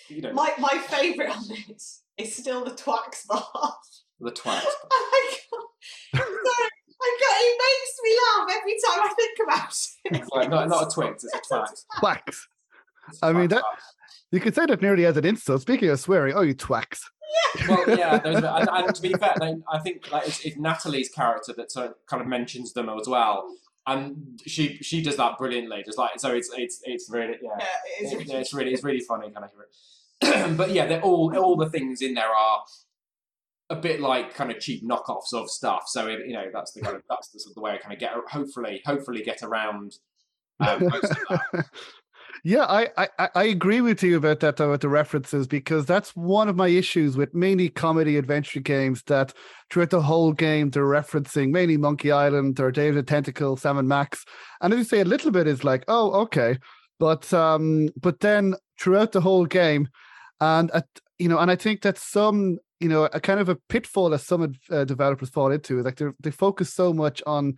you know My my favourite on this is still the Twax bar. the twat Oh my god! Sorry, I got, it makes me laugh every time I think about it. it's like not, not a twix it's a twat Wax. It's a I mean, that- You could say that nearly as an insult. Speaking of swearing, oh, you twacks. Well, yeah, there's, and, and to be fair, they, I think like it's, it's Natalie's character that sort of kind of mentions them as well, and she she does that brilliantly. Just like so, it's it's it's really yeah, Yeah, it is it- really it's really it's really funny kind of. but yeah, they're all all the things in there are a bit like kind of cheap knockoffs of stuff. So it, you know that's the kind of that's the, sort of the way I kind of get hopefully hopefully get around um, most of that. Yeah, I, I, I- agree with you about that, though, about the references, because that's one of my issues with mainly comedy adventure games that throughout the whole game they're referencing mainly Monkey Island or Day of the Tentacle, Sam and Max. And as you say, a little bit is like, oh, okay. But um, but then throughout the whole game, and at, you know, and I think that some, you know, a kind of a pitfall that some uh, developers fall into is like they they focus so much on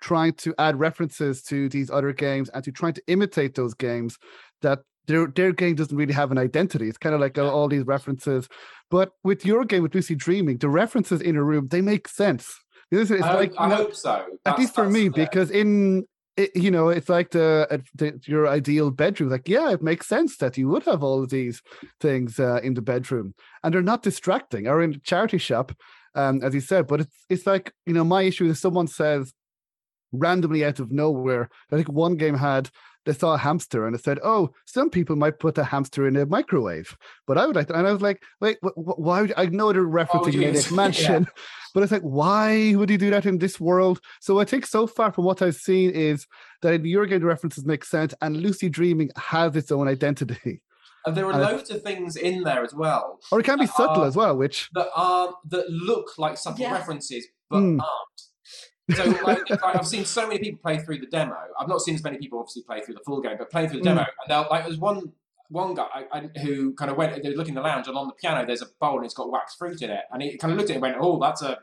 trying to add references to these other games and to trying to imitate those games that their their game doesn't really have an identity. It's kind of like all, all these references. But with your game, with Lucy Dreaming, the references in a room they make sense. It's, I, like hope, I hope so. at least for me, yeah. because in it, you know, it's like the, the your ideal bedroom. Like, yeah, it makes sense that you would have all of these things uh, in the bedroom, and they're not distracting. Or in the charity shop, um, as you said. But it's it's like you know, my issue is someone says randomly out of nowhere. I think one game had they saw a hamster and it said, "Oh, some people might put a hamster in a microwave, but I would like." To, and I was like, "Wait, wh- wh- why?" Would, I know they're referencing you- Maniac yeah. Mansion, but it's like, why would you do that in this world? So I think so far from what I've seen is that in your game the references make sense, and Lucy Dreaming has its own identity, and there are and loads of things in there as well or it can be subtle are- as well. Which that are that look like subtle Yeah. references but Mm. aren't. So like, like, I've seen so many people play through the demo. I've not seen as many people obviously play through the full game, but playing through the Mm. demo, and they'll, like there's one one guy I, I- who kind of went. They were looking in the lounge, and on the piano there's a bowl and it's got wax fruit in it, and he kind of looked at it and went, "Oh, that's a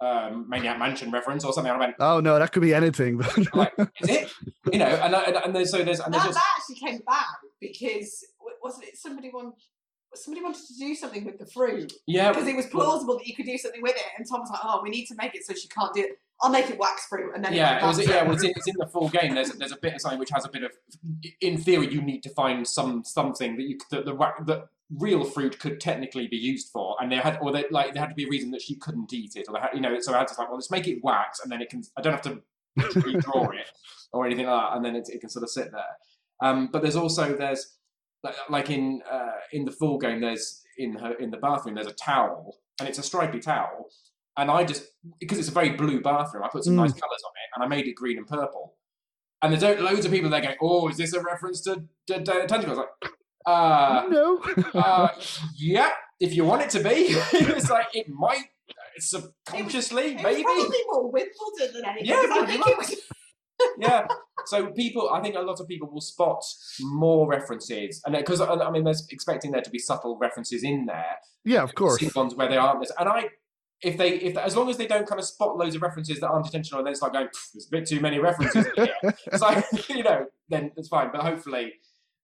um, Maniac Mansion reference or something." And I went, oh no, that could be anything. But like, "Is it?" You know, and and, and there's so there's and there's that, just that actually came about because wasn't it somebody want, somebody wanted to do something with the fruit yeah because it was plausible that you could do something with it, and Tom was like, "Oh, we need to make it so she can't do it. I'll make it wax fruit." And then Yeah, it was. Yeah, well, it's in, it's in the full game. There's there's a bit of something which has a bit of. In theory, you need to find some something that you could- that the that real fruit could technically be used for, and there had or they, like there had to be a reason that she couldn't eat it, or they had, you know. So I had to like, well, let's make it wax, and then it can. I don't have to redraw it or anything like that, and then it, it can sort of sit there. Um, but there's also there's like, like in uh, in the full game, there's in her in the bathroom there's a towel, and it's a stripy towel, and I just because it's a very blue bathroom, I put some Mm. nice colours on it, and I made it green and purple. And there's loads of people there going, "Oh, is this a reference to to, to Tentacles?" Like, uh, no, uh, yeah, if you want it to be, it's like it might subconsciously, It was maybe. probably more Wimbledon than anything. Yeah, 'cause I think it was. Yeah. So people, I think a lot of people will spot more references, and uh, because uh, I mean, there's expecting there to be subtle references in there. Yeah, of course. Ones where they aren't, and I. If they, if as long as they don't kind of spot loads of references that aren't intentional, and then it's like going, there's a bit too many references here. so you know, then it's fine. But hopefully,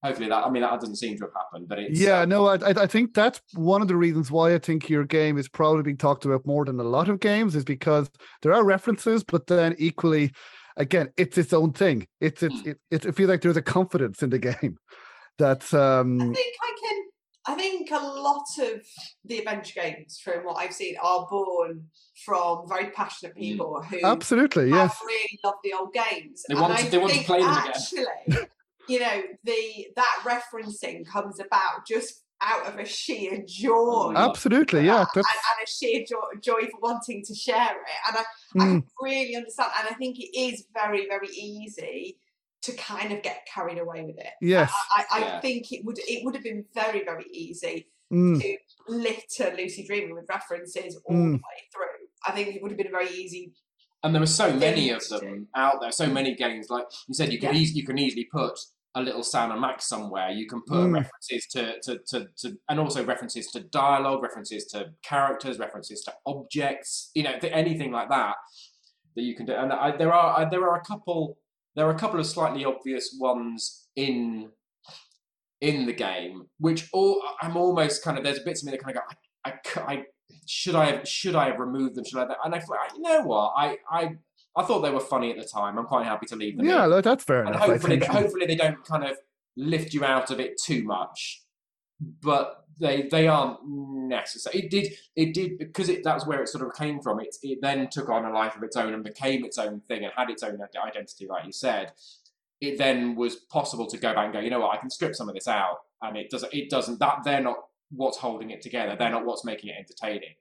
hopefully that I mean that doesn't seem to have happened, but it's yeah. Um, no, I I think that's one of the reasons why I think your game is probably being talked about more than a lot of games is because there are references, but then equally, again, it's its own thing. It's it's Hmm. it, it, it feels like there's a confidence in the game that um I think I can. I think a lot of the adventure games, from what I've seen, are born from very passionate Mm. people who absolutely have yes. really love the old games. They want I to- they want to play them again. actually, you know, the that referencing comes about just out of a sheer joy. Uh, Absolutely, yeah. and, That's and a sheer joy, joy for wanting to share it. And I, I mm, can really understand. And I think it is very, very easy to kind of get carried away with it. yes. I, I Yeah. think it would it would have been very, very easy Mm, to litter Lucy Dreaming with references all Mm. the way through. I think it would have been a very easy. and there were so many of them out there, so many games. Like you said, you can Yeah. eas- you can easily put a little Sam and Max somewhere. You can put Mm. references to, to, to, to and also references to dialogue, references to characters, references to objects. You know, th- anything like that that you can do. And I, there are I, there are a couple there are a couple of slightly obvious ones in in the game, which all I'm almost kind of there's bits of me that kind of go, I should I have should I have removed them? Should I? have- And I thought, you know what, I I I thought they were funny at the time. I'm quite happy to leave them. yeah, in. that's fair and enough. Hopefully, hopefully they don't kind of lift you out of it too much. But they they aren't necessary. It did it did because it that's where it sort of came from. It it then took on a life of its own and became its own thing and had its own identity, like you said. It then was possible to go back and go, you know what, I can strip some of this out, and it doesn't. It doesn't. That they're not what's holding it together. They're not what's making it entertaining.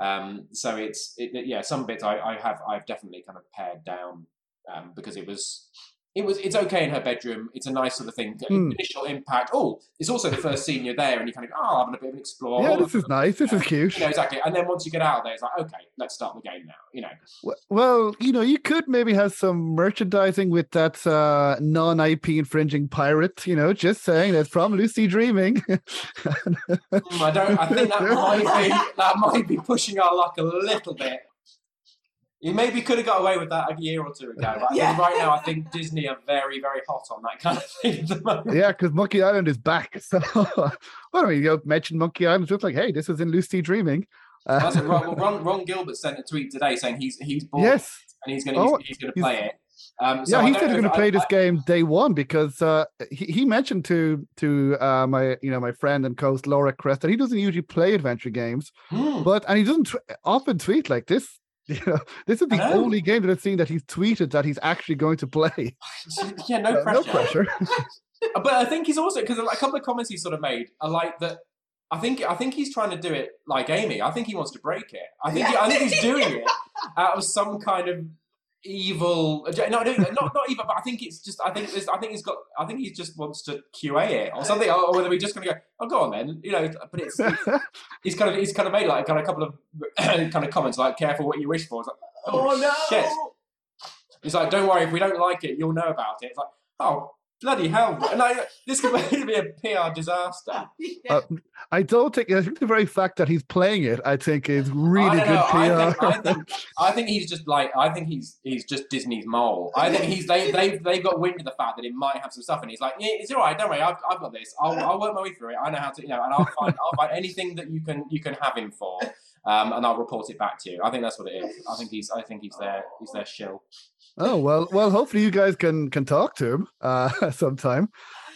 Um, so it's it, yeah, some bits I, I have I've definitely kind of pared down um, because it was it was it's okay in her bedroom. It's a nice sort of thing. Hmm. Initial impact. Oh, it's also the first scene you're there, and you kind of go, oh, having a bit of an explore. yeah, this is nice. This is cute. You know exactly. And then once you get out of there, it's like okay, let's start the game now. You know. Well, you know, you could maybe have some merchandising with that uh, non-IP infringing pirate. You know, just saying that's from Lucy Dreaming. Mm, I don't. I think that might be that might be pushing our luck a little bit. You maybe could have got away with that a year or two ago. But I Yeah. think right now, I think Disney are very, very hot on that kind of thing at the moment. yeah, because Monkey Island is back. So, well, I mean, you know, mention Monkey Island, just like, hey, this is in Lucy Dreaming. Uh, That's it. Ron, Ron, Ron Gilbert sent a tweet today saying he's he's bought yes, and he's going to Oh, he's, he's going to play it. Um, so yeah, he said he's going to play I- this I- game day one because uh, he, he mentioned to to uh, my you know my friend and co-host Laura Crest that he doesn't usually play adventure games, Hmm. but and he doesn't tw- often tweet like this. You know, this is the only game that I've seen that he's tweeted that he's actually going to play. yeah, no Uh, pressure. no pressure. But I think he's also because a couple of comments he sort of made are like that. I think I think he's trying to do it like Amy. I think he wants to break it. I think I think he's doing it out of some kind of evil. Uh, no, I don't- not not evil, but I think it's just. I think there's, I think he's got. I think he just wants to QA it or something, or whether we're just going to go. Oh, go on then. You know, but it's. He's kind of he's kind of made like kind of a couple of kind of comments like "careful what you wish for." It's like, Oh, oh no! shit. It's like, don't worry, if we don't like it, you'll know about it. It's like, oh, bloody hell. And I, this could be a PR disaster. Uh, I don't think. I think the very fact that he's playing it, I think, is really good don't know. PR. I think, I think I think he's just like I think he's he's just Disney's mole. I think he's they they've they've got wind of the fact that it might have some stuff, and he's like, yeah, it's all right. Don't worry, I've, I've got this. I'll, I'll work my way through it. I know how to, you know, and I'll find I'll find anything that you can you can have him for, um, and I'll report it back to you. I think that's what it is. I think he's I think he's their he's their shill. Oh well, well. Hopefully, you guys can can talk to him uh, sometime.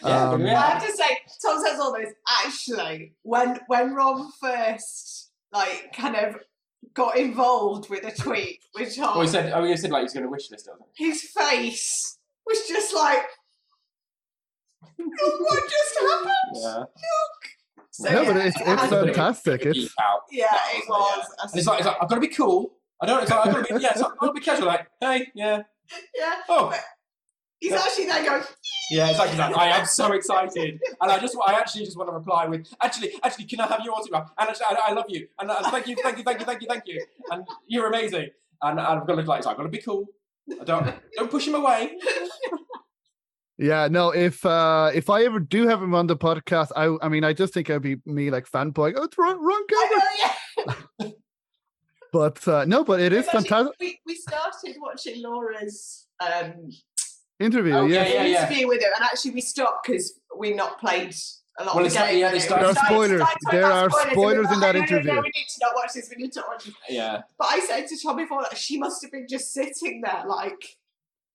Yeah, Um, yeah. I have to say, Tom says all this. Actually, when when Ron first like kind of got involved with a tweet with Tom, Oh, he said. Oh, he said like he's going to wish list it. his face was just like, "Oh, "What just happened?" Yeah. So, no, yeah, but it's it's had a bit of- fantastic. Bit of It's out. Yeah, it was, was. yeah. And it's like, it's like I've got to be cool. I don't. It's like I've got to be. Yeah, it's like, I've got to be casual. Like, hey, yeah. yeah. Oh, He's actually there going, Yeah, it's like, like, I am so excited, and I just, I actually just want to reply with, actually, actually, can I have your autograph? And actually, I, I love you, and uh, thank you, thank you, thank you, thank you, thank you, and you're amazing. And, and I've got to look like, so I've got to be cool. I don't don't push him away. Yeah, no. If uh if I ever do have him on the podcast, I I mean, I just think I'd be me like fanboy. Oh, it's Ron, Ron I know, yeah. But uh no, but it is actually- fantastic We, we started watching Laura's um, interview. Oh, yeah. yeah, yeah. interview with her, and actually we stopped because we not played a lot Well, of the like- game. yeah, they and it started- was There are spoilers. started talking There are and we spoilers in like, that "No, no, no, interview." we need to not watch this. We need to watch this. Yeah, But I said to Tom before that she must have been just sitting there like.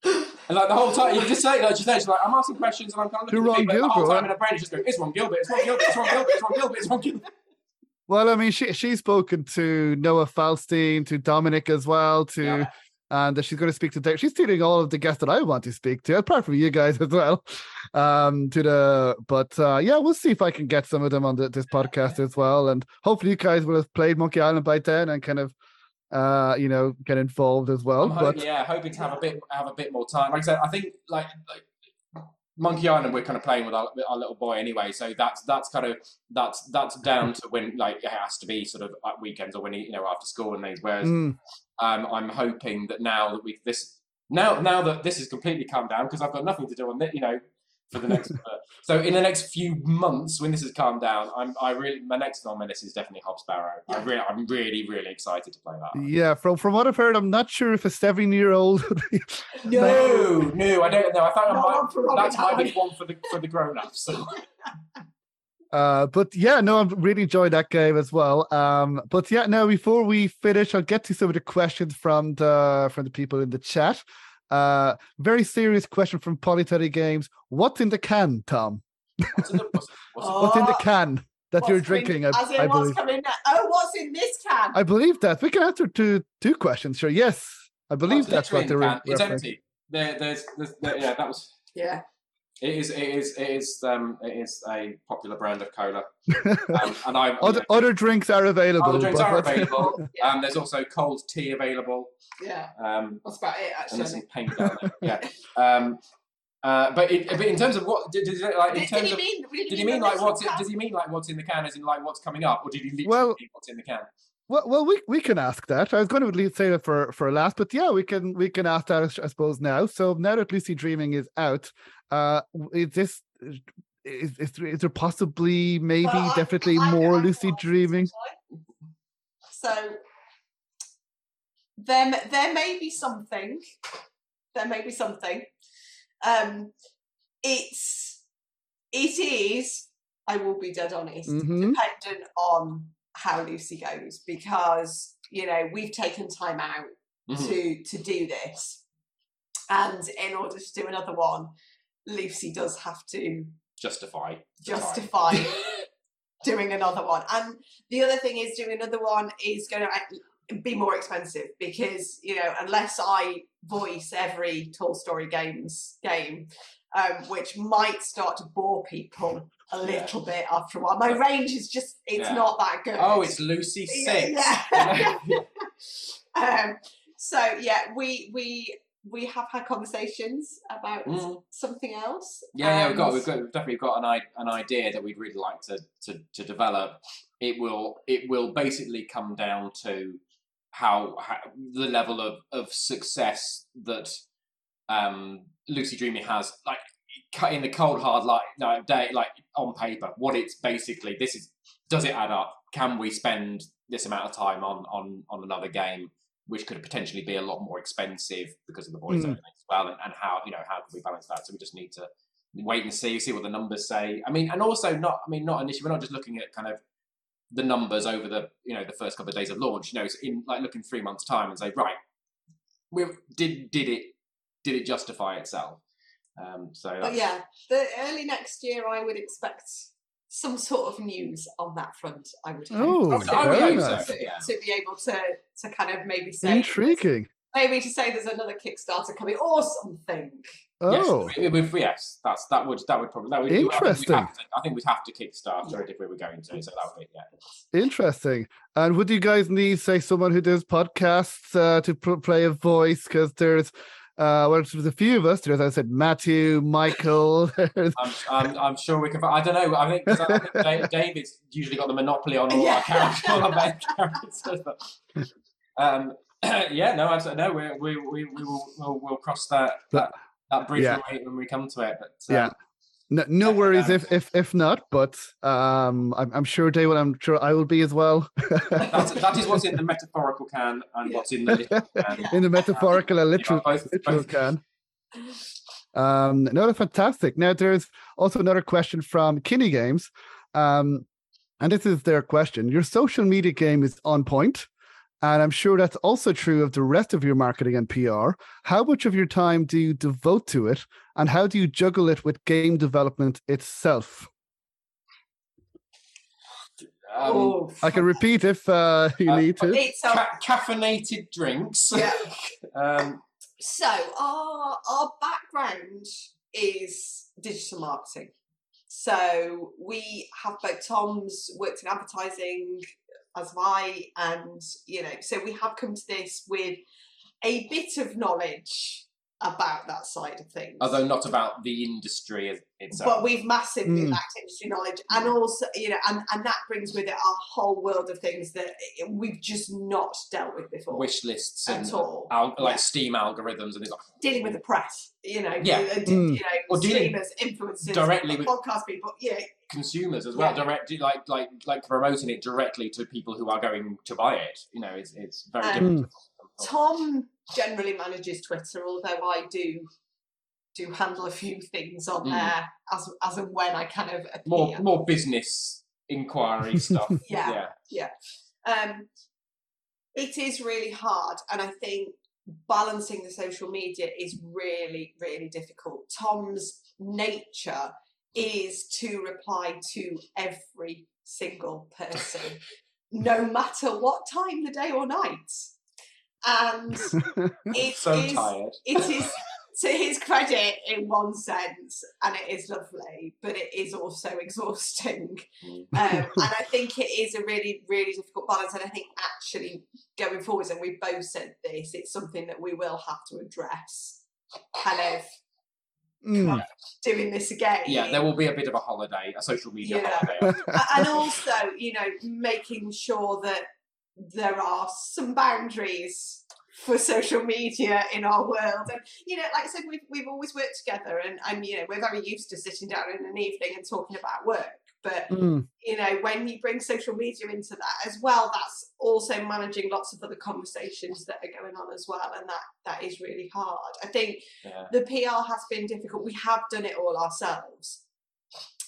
and like the whole time you just say like she's there, she's like I'm asking questions and I'm kind of looking at the Ron the whole time in her brain is just going, it's Ron Gilbert, it's Ron Gilbert, it's Ron Gilbert, it's Ron Gilbert, it's Ron Gilbert. Well, I mean, she she's spoken to Noah Falstein, to Dominic as well, to Yeah. and she's going to speak to Dave. She's stealing all of the guests that I want to speak to, apart from you guys as well. Um, to the but uh, yeah, we'll see if I can get some of them on the, this podcast as well, and hopefully you guys will have played Monkey Island by then and kind of uh you know get involved as well. I'm but hoping, yeah, hoping to have a bit have a bit more time. Like I said, I think like like Monkey Island, we're kind of playing with our, with our little boy anyway, so that's that's kind of that's that's down to when like it has to be sort of at weekends or when he, you know after school and things. Whereas Mm, um, I'm hoping that now that we this now now that this has completely calmed down because I've got nothing to do on it, you know, for the next. uh, so in the next few months, when this has calmed down, I'm I really my next on my list is definitely Hob's Barrow. I really I'm really really excited to play that. yeah, from from what I've heard, I'm not sure if a seven year old. No, no, I don't know. I thought I might, one for Robin that's be Hood. one for the for the grown ups. So. Uh, but yeah, no, I'm really enjoyed that game as well. Um, but yeah, now before we finish, I'll get to some of the questions from the from the people in the chat. Uh, very serious question from Polyteddy Games. What's in the can, Tom? What's in the, what's, what's, Oh, What's in the can that you're what's coming- drinking? I, As in I what's believe. coming? Oh, what's in this can? I believe that we can answer two two questions. Sure, yes, I believe what's that's what they're in the? It's empty. There, there's, there's there, yeah, that was. yeah. It is, it is, it is, um, it is a popular brand of cola, um, and I. Other, other drinks are available. other drinks but are available. Yeah. Um, there's also cold tea available. Yeah. Um, That's about it, and there's actually. some paint down there. Yeah. Um, uh, but, it, but in terms of what did, did, like in Did, did terms he of mean? did he mean like what's it, does he mean like what's in the can as in like what's coming up or did he literally Well- mean what's in the can? Well, well, we we can ask that. I was going to leave, say that for for last, but yeah, we can we can ask that I suppose now. So now that Lucy Dreaming is out, uh, is this is is, there- is there possibly maybe Well, definitely I- more I Lucy Dreaming? So there, there may be something. There may be something. Um, it's it is. I will be dead honest. Mhm. Dependent on how Lucy goes, because you know we've taken time out Mhm. to to do this, and in order to do another one, Lucy does have to Justify. justify doing another one. And the other thing is, doing another one is going to be more expensive because you know unless I voice every Tall Story Games game, um, which might start to bore people a Yeah. little bit after a while. My range is just it's Yeah. not that good. Oh, it's Lucy Six. Yeah. um, so yeah, we we we have had conversations about Mm. something else. Yeah, yeah, we've got, we've got, we've definitely got an, an idea that we'd really like to, to, to develop. It will, it will basically come down to how, how the level of, of success that um, Lucy Dreaming has, like cut in the cold hard like no day, like on paper. What it's basically, this is, does it add up? Can we spend this amount of time on on on another game? Which could potentially be a lot more expensive because of the voice Mm. as well, and, and how you know how can we balance that? So we just need to wait and see, see what the numbers say. I mean, and also not, I mean, not initially, we're not just looking at kind of the numbers over the, you know, the first couple of days of launch. You know, it's in like looking three months time and say, right, we did did it did it justify itself? Um, so But yeah, the early next year, I would expect some sort of news on that front. I would hope. Oh, I would- I would very hope so, to, yeah. to be able to to kind of maybe say Intriguing. maybe to say there's another Kickstarter coming or something. Oh, Yes, we- we- yes, that's that would that would probably that would, I Interesting. have to- I think we'd have to Kickstarter it if we were going to. So that would be yeah. interesting. And would you guys need, say, someone who does podcasts uh, to pr- play a voice? Because there's, uh, well, there's a few of us. As I said, Matthew, Michael. I'm, I'm, I'm sure we can. I don't know. I think, 'cause I think David's usually got the monopoly on all Yeah. our characters, all our main characters. But, um, yeah, no, absolutely. No, we we we, we will we'll, we'll cross that that, that bridge Yeah. when, we, when we come to it. But um, Yeah. No, no worries if if if not, but um, I'm I'm sure David, I'm sure I will be as well. that's, that is what's in the metaphorical can and Yeah. what's in the literal can. in the metaphorical and literal, both- literal both. can. Um, no, that's fantastic. Now, there's also another question from Kinney Games, um, and this is their question: Your social media game is on point, and I'm sure that's also true of the rest of your marketing and PR. How much of your time do you devote to it, and how do you juggle it with game development itself? Um, oh, I can repeat if uh, you Uh, need to. ca- caffeinated drinks. Yeah. um, So our our background is digital marketing. So we have both Tom's worked in advertising as I, and you know, so we have come to this with a bit of knowledge about that side of things. although not about the industry itself. but we've massively Mm. lacked industry knowledge, and also, you know, and, and that brings with it a whole world of things that we've just not dealt with before wish lists and at all. al- like Yeah. Steam algorithms and things like dealing with the press, you know, Yeah. uh, d- Mm. you know, Or dealing streamers, influencers, directly with- podcast people, you know, consumers as well, Yeah. direct like like like promoting it directly to people who are going to buy it. You know, it's it's very Um, different. Tom generally manages Twitter, although I do do handle a few things on Mm. there as as and when I kind of appear. More more business inquiry stuff. Yeah. yeah. um, it is really hard, and I think balancing the social media is really, really difficult. Tom's nature is to reply to every single person, no matter what time the day or night. And it so is- tired. it is to his credit in one sense, and it is lovely, but it is also exhausting. Mm. Um, and I think it is a really, really difficult balance. And I think actually going forwards, and we both said this, it's something that we will have to address. Kind of Mm. doing this again. Yeah, there will be a bit of a holiday, a social media Yeah. holiday. And also, you know, making sure that there are some boundaries for social media in our world. And, you know, like I said, we've, we've always worked together and, and, you know, we're very used to sitting down in an evening and talking about work. But, Mm. you know, when you bring social media into that as well, that's also managing lots of other conversations that are going on as well. And that, that is really hard. I think Yeah. the PR has been difficult. We have done it all ourselves.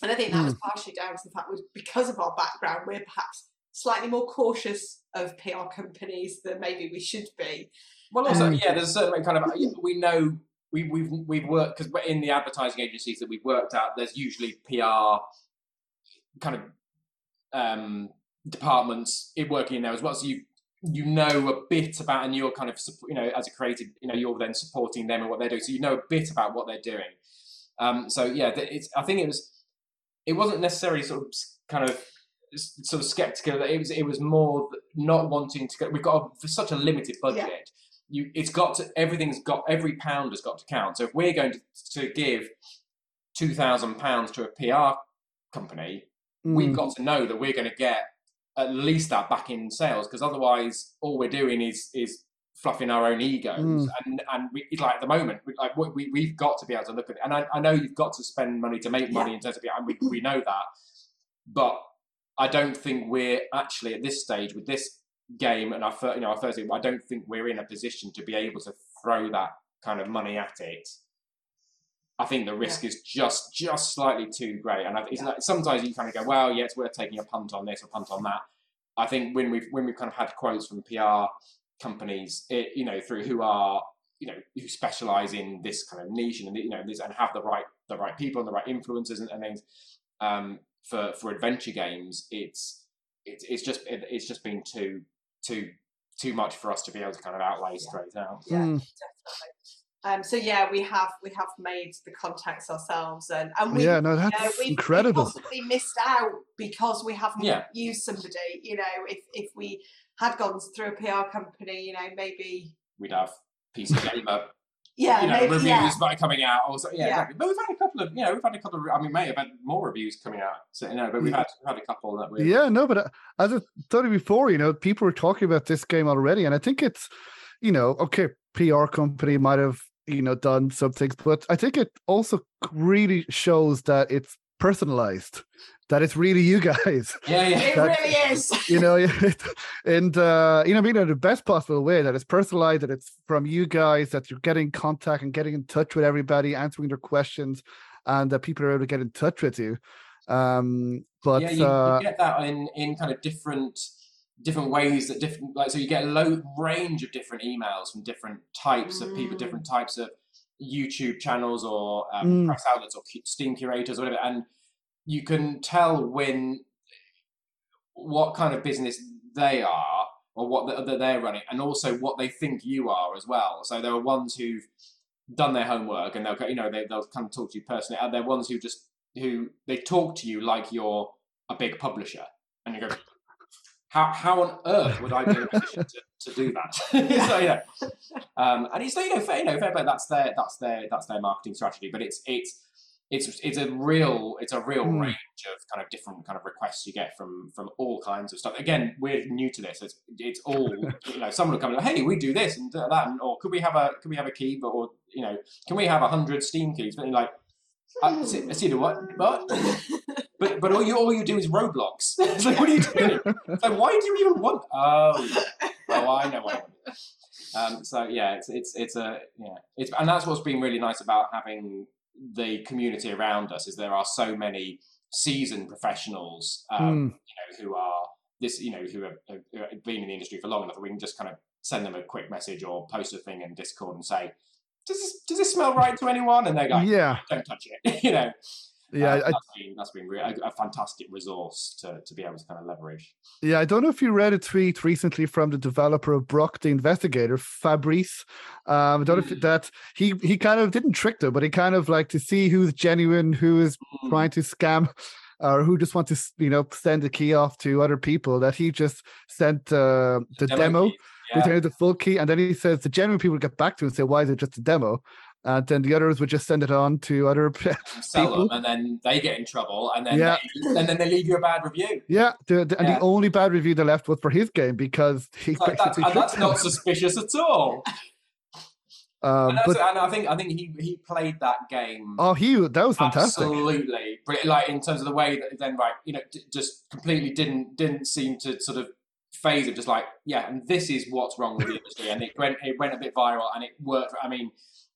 And I think that was partially down to the fact was because of our background, we're perhaps slightly more cautious of PR companies than maybe we should be. Well, also, Mm. yeah, there's a certain kind of we know we we've we've worked because in the advertising agencies that we've worked at, there's usually PR kind of um, departments it working in there as well. So you you know a bit about, and you're kind of you know as a creative, you know you're then supporting them and what they're doing, so you know a bit about what they're doing. Um, so yeah, it's I think it was it wasn't necessarily sort of kind of sort of skeptical. It was it was more not wanting to go. We've got a, for such a limited budget. You, it's got to everything's got every pound has got to count. So if we're going to, to give two thousand pounds to a PR company, we've Mm. got to know that we're going to get at least that back in sales because otherwise all we're doing is is fluffing our own egos Mm. and and we, like at the moment we, like we, we- we've got to be able to look at it and I, I know you've got to spend money to make money in terms of and we, we know that but I don't think we're actually at this stage with this game and our you know our first game I don't think we're in a position to be able to throw that kind of money at it I think the risk is just just slightly too great, and I, it's like, sometimes you kind of go, well, yeah, it's worth taking a punt on this or punt on that. I think when we've when we've kind of had quotes from PR companies, it, you know, through who are you know who specialize in this kind of niche and you know this and have the right the right people and the right influencers and, and things um, for for adventure games, it's it's it's just it, it's just been too too too much for us to be able to kind of outlay straight out. Yeah, Mm. definitely. Um, so yeah, we have we have made the contacts ourselves, and and we yeah, no, you know, that's we've, incredible. we've possibly missed out because we haven't Yeah. used somebody. You know, if if we had gone through a PR company, you know, maybe We'd have PC Gamer yeah, you know, maybe reviews yeah. might coming out. Or so, yeah, Yeah. exactly. But we've had a couple of, you know, we've had a couple of. I mean, may have had more reviews coming out. So you know, but we've had we've had a couple that we. Yeah, no, but uh, as I told you before, you know, people were talking about this game already, and I think it's you know, okay, PR company might have you know done some things, but I think it also really shows that it's personalized that it's really you guys. Yeah, yeah. It That- really is. You know, and uh, you know, being in the best possible way that it's personalized, that it's from you guys, that you're getting contact and getting in touch with everybody, answering their questions, and that people are able to get in touch with you. Um, but yeah, you, uh, you get that in in kind of different different ways that different like so you get a low range of different emails from different types of people, Mm. different types of YouTube channels or um, Mm. press outlets or Steam curators or whatever, and you can tell when what kind of business they are or what the, that they're running, and also what they think you are as well. So there are ones who've done their homework and they'll go- you know they, they'll kind of talk to you personally, and there are ones who just who they talk to you like you're a big publisher, and you go, how how on earth would I be in a position to, to do that? so yeah, um, and it's you know fair, you know fair play. That's their that's their that's their marketing strategy, but it's it's it's it's a real it's a real Hmm. range of kind of different kind of requests you get from from all kinds of stuff. Again, we're new to this. It's it's all you know. Someone will come and hey, we do this and that, and, or could we have a could we have a key, but or you know, can we have a hundred Steam keys? But you're like, I see, I see the what? What? But but all you all you do is Roblox. it's like, what are you doing? It's like, why do you even want? Oh, oh, I know what I want. Um, so yeah, it's it's it's a yeah, it's and that's what's been really nice about having the community around us is there are so many seasoned professionals, um, mm, you know, who are this, you know, who have, have been in the industry for long enough that we can just kind of send them a quick message or post a thing in Discord and say, does this does this smell right to anyone? And they're like, yeah, don't touch it, you know. Yeah, Uh, I, that's been that's been a, a fantastic resource to, to be able to kind of leverage. Yeah, I don't know if you read a tweet recently from the developer of Brok the InvestiGator, Fabrice. Um, I don't know if Mm. that he he kind of didn't trick them, but he kind of like to see who's genuine, who is Mm. trying to scam, or who just want to you know send the key off to other people. That he just sent uh, the demo, keys, yeah. the full key, and then he says the genuine people get back to him and say, "Why is it just a demo?" And then the others would just send it on to other. sell people. them, and then they get in trouble, and then Yeah. they, and then they leave you a bad review. yeah, the, the, and Yeah. the only bad review they left was for his game because he Like, that's, and that's not suspicious at all. Um, And, but and I think I think he he played that game. Oh, he that was fantastic. Absolutely, but like in terms of the way that then right, you know, d- just completely didn't didn't seem to sort of phase it. Just like yeah, and this is what's wrong with the industry, and it went it went a bit viral, and it worked. I mean,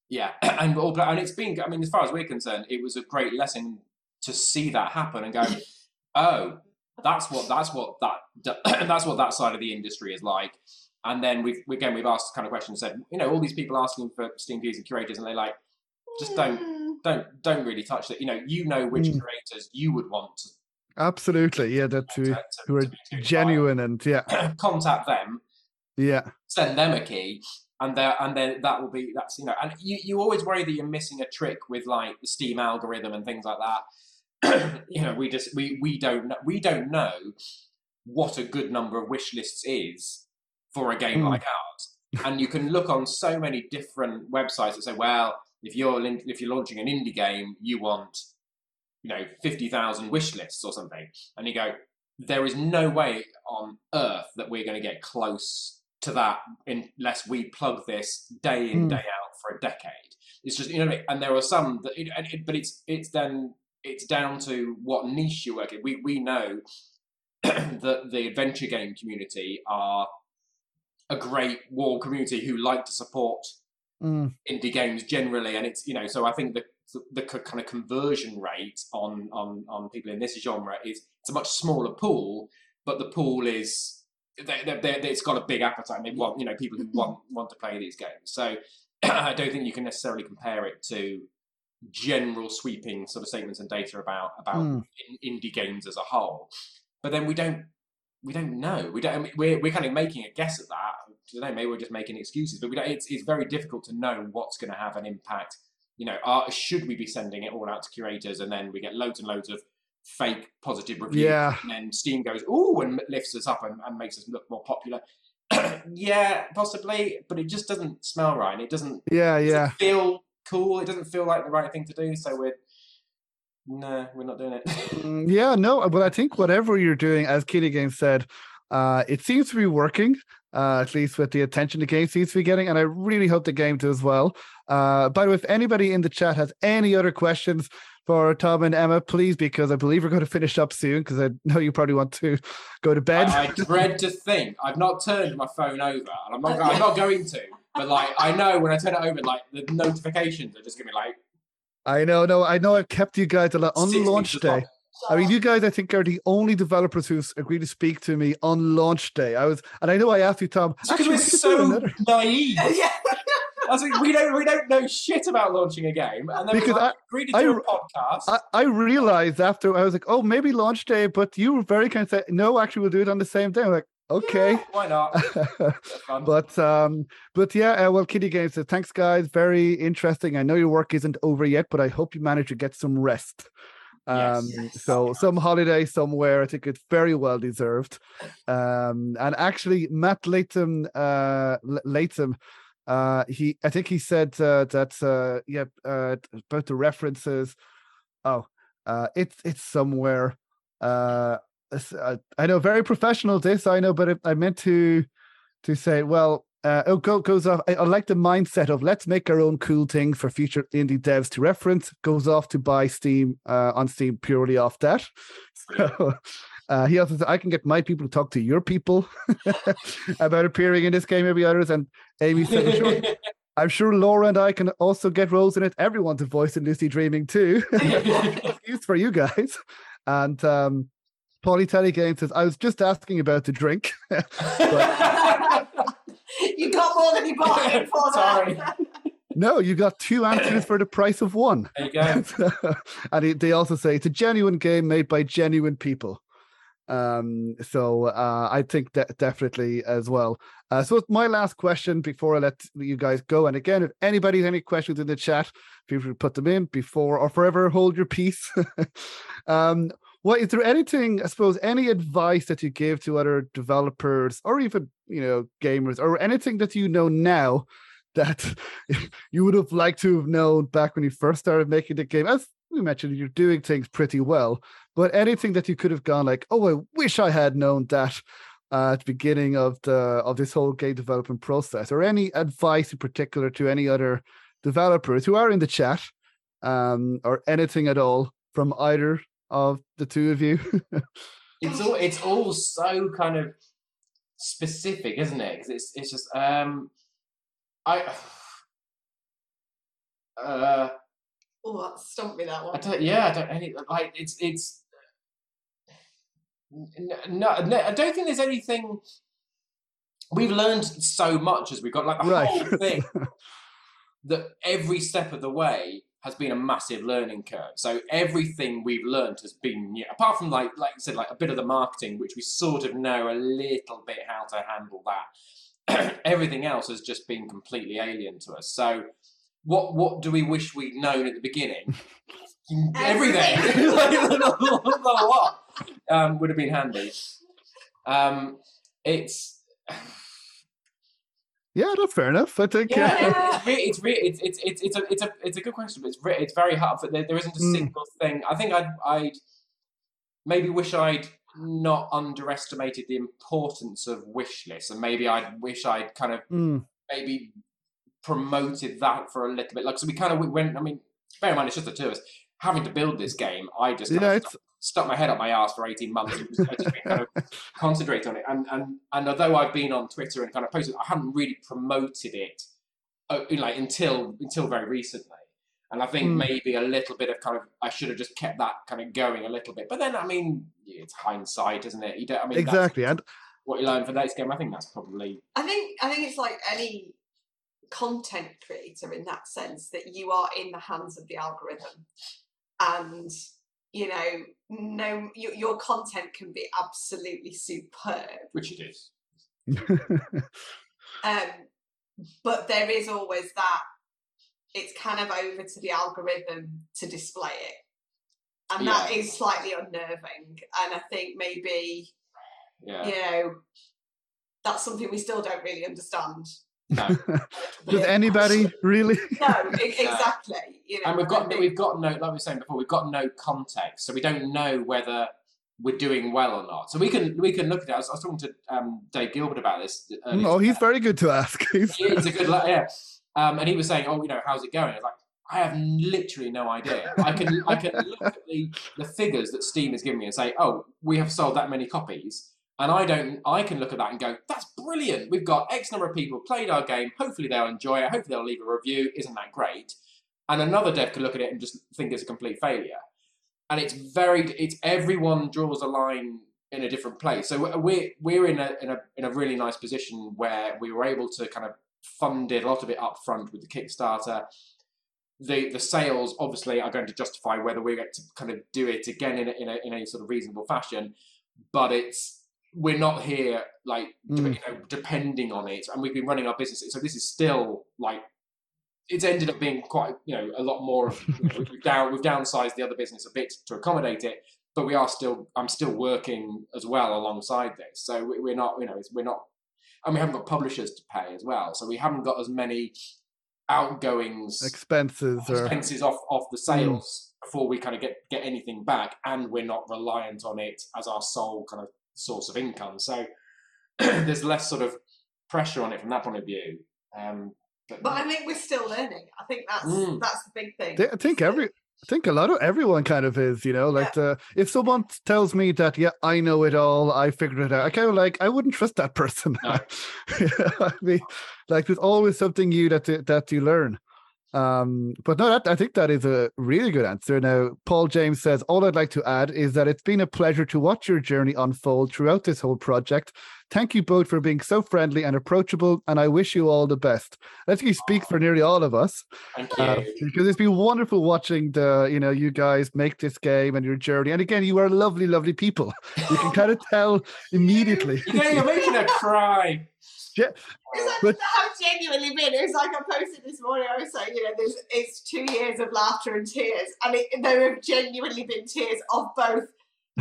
yeah, and all and it's been. I mean, as far as we're concerned, it was a great lesson to see that happen and go, oh, that's what that's what that that's what that side of the industry is like. And then we've again we've asked kind of questions said you know all these people asking for Steam keys and curators and they like just don't Mm. don't don't really touch that. You know, you know which Mm. creators you would want to, Absolutely, yeah, that to, to, to, who are to genuine and yeah. Contact them, yeah, send them a key, and there and then that will be that's you know, and you, you always worry that you're missing a trick with like the Steam algorithm and things like that. you know, we just we we don't know, we don't know what a good number of wish lists is for a game Mm. like ours. And you can look on so many different websites that say, well, if you're if you're launching an indie game, you want you know fifty thousand wish lists or something, and you go, there is no way on earth that we're going to get close to that unless we plug this day in Hmm. day out for a decade. It's just you know, I mean? and there are some that, it, and it, but it's it's then it's down to what niche you work in. We we know that the adventure game community are a great wall community who like to support mm, indie games generally, and it's you know so I think the the kind of conversion rate on on on people in this genre is it's a much smaller pool, but the pool is they, they, they, it's got a big appetite. They want you know people who want want to play these games. So I don't think you can necessarily compare it to general sweeping sort of statements and data about about mm. in, indie games as a whole. But then we don't we don't know. We don't. I mean, we're we're kind of making a guess at that. Know. Maybe we're just making excuses, but we don't. It's it's very difficult to know what's going to have an impact. You know, are, should we be sending it all out to curators and then we get loads and loads of fake positive reviews, Yeah. and then Steam goes ooh and lifts us up and, and makes us look more popular. yeah, possibly, but it just doesn't smell right. It doesn't yeah, doesn't yeah. feel cool. It doesn't feel like the right thing to do. So we're no, we're not doing it. Mm, Yeah, no, but I think whatever you're doing, as Kitty Game said, uh, it seems to be working. Uh, at least with the attention the game seems to be getting, and I really hope the game does well. Uh, by the way, if anybody in the chat has any other questions for Tom and Emma, please, because I believe we're going to finish up soon, because I know you probably want to go to bed. I, I dread to think. I've not turned my phone over, and I'm not. I'm not going to. But like, I know when I turn it over, like the notifications are just gonna be like. I know, no, I know. I've kept you guys a lot on 60 launch day. I mean, you guys, I think, are the only developers who's agreed to speak to me on launch day. I was, and I know I asked you, Tom. Because we're we could do so naive. yeah. I was like, we don't we don't know shit about launching a game, and then we Because like, agreed to I- do a podcast. I, I realized after I was like, oh, maybe launch day, but you were very kind of say, no, actually, we'll do it on the same day. I'm like, okay. Yeah, why not? But um, but yeah, uh, well, Kitty Games says thanks, guys. Very interesting. I know your work isn't over yet, but I hope you manage to get some rest. Yes. Um, Yes. so some holiday somewhere. I think it's very well deserved. Um, and actually, Matt Latham, uh, L- Latham, uh, he, I think he said uh, that, uh, yeah, uh, about the references. Oh, uh, it's it's somewhere. Uh, uh, I know, very professional. This I know, but I meant to to say, well, uh, it go, goes off. I, I like the mindset of let's make our own cool thing for future indie devs to reference. Goes off to buy Steam uh, on Steam purely off that. So, uh, he also said, I can get my people to talk to your people about appearing in this game, maybe others. And Amy said, "I'm sure, I'm sure Laura and I can also get roles in it. Everyone's a voice in Lucy Dreaming too. Use for you guys. And um, Paulie Telly Game says, I was just asking about the drink. you got more than you bargained for. Sorry. there. no, you got two answers for the price of one. there you go. and they also say it's a genuine game made by genuine people. Um, so uh, I think that definitely as well. Uh, so it's my last question before I let you guys go. And again, if anybody has any questions in the chat, feel free to put them in before or forever hold your peace. um, what is there anything, I suppose, any advice that you give to other developers or even you know gamers or anything that you know now that you would have liked to have known back when you first started making the game? As we mentioned, you're doing things pretty well, but anything that you could have gone like, oh, I wish I had known that uh, at the beginning of the of this whole game development process, or any advice in particular to any other developers who are in the chat, um, or anything at all from either of the two of you. it's all it's all so kind of specific, isn't it? 'Cause it's it's just um, I. Uh, Oh, that stumped me that I one. don't. Yeah, I don't. Any like it's it's. n- No, no, I don't think there's anything. We've learned so much as we got like the Right. whole thing. that every step of the way has been a massive learning curve. So everything we've learned has been new. Apart from like like you said, like a bit of the marketing, which we sort of know a little bit how to handle that. everything else has just been completely alien to us. So what what do we wish we'd known at the beginning? Everything. Like, a lot um, would have been handy. Um, it's yeah, that's fair enough. I think. yeah, uh, it's, re- it's, re- it's, it's, it's, it's, a, it's, a, it's a good question, but it's, re- it's very hard. But there, there isn't a Mm. single thing. I think I'd, I'd maybe wish I'd not underestimated the importance of wish lists, and maybe I'd wish I'd kind of mm, maybe promoted that for a little bit. Like, so we kind of went. I mean, bear in mind, it's just the two of us having to build this game. I just kind yeah, of it's stuck, stuck my head up my ass for eighteen months and just, I just been kind of concentrate on it. And and and although I've been on Twitter and kind of posted, I haven't really promoted it, uh, like until until very recently. And I think Mm. maybe a little bit of kind of I should have just kept that kind of going a little bit. But then I mean, it's hindsight, isn't it? You don't. I mean, exactly. And what you learn for this game. I think that's probably I think I think it's like any content creator in that sense that you are in the hands of the algorithm, and you know, no, your, your content can be absolutely superb, which it is. um, but there is always that. It's kind of over to the algorithm to display it, and that Yeah. is slightly unnerving. And I think maybe Yeah. you know that's something we still don't really understand. No. Does anybody really? No, exactly. You know, and we've got I we've got no like we were saying before we've got no context so we don't know whether we're doing well or not. So we can we can look at it. I was, I was talking to um, Dave Gilbert about this. earlier Oh, he's today. very good to ask. He's- Yeah, a good la- yeah. Um, and he was saying, "Oh, you know, how's it going?" I was like, "I have literally no idea. I can I can look at the the figures that Steam is giving me and say, oh, we have sold that many copies." And I don't. I can look at that and go, "That's brilliant. We've got X number of people played our game. Hopefully they'll enjoy it. Hopefully they'll leave a review. Isn't that great?" And another dev could look at it and just think it's a complete failure. And it's very. It's everyone draws a line in a different place. So we're we're in a in a in a really nice position where we were able to kind of fund it a lot of it up front with the Kickstarter. The the sales obviously are going to justify whether we get to kind of do it again in a, in a, in a sort of reasonable fashion, but it's we're not here like Mm. you know depending on it, and we've been running our business. So this is still like it's ended up being quite you know a lot more. Of, you know, we've down we've downsized the other business a bit to accommodate it, but we are still I'm still working as well alongside this. So we- we're not you know it's, we're not and we haven't got publishers to pay as well. So we haven't got as many outgoings Expenses or expenses off off the sales before we kind of get get anything back, and we're not reliant on it as our sole kind of source of income. So there's less sort of pressure on it from that point of view. Um, but, But I think we're still learning. I think that's Mm. that's the big thing. I think every I think a lot of everyone kind of is, you know, like uh, if someone tells me that, yeah, I know it all, I figured it out, I kind of like I wouldn't trust that person. No. I mean, like there's always something new that that you learn. Um, but no, that I think that is a really good answer. Now, Paul James says, all I'd like to add is that it's been a pleasure to watch your journey unfold throughout this whole project. Thank you both for being so friendly and approachable, and I wish you all the best. I think you speak for nearly all of us thank you. uh, because it's been wonderful watching the you know you guys make this game and your journey. And again, you are lovely, lovely people. You can kind of tell immediately. you're making her cry. Because But- I have genuinely been. It was like I posted this morning. I was saying, you know, there's it's two years of laughter and tears, and it, there have genuinely been tears of both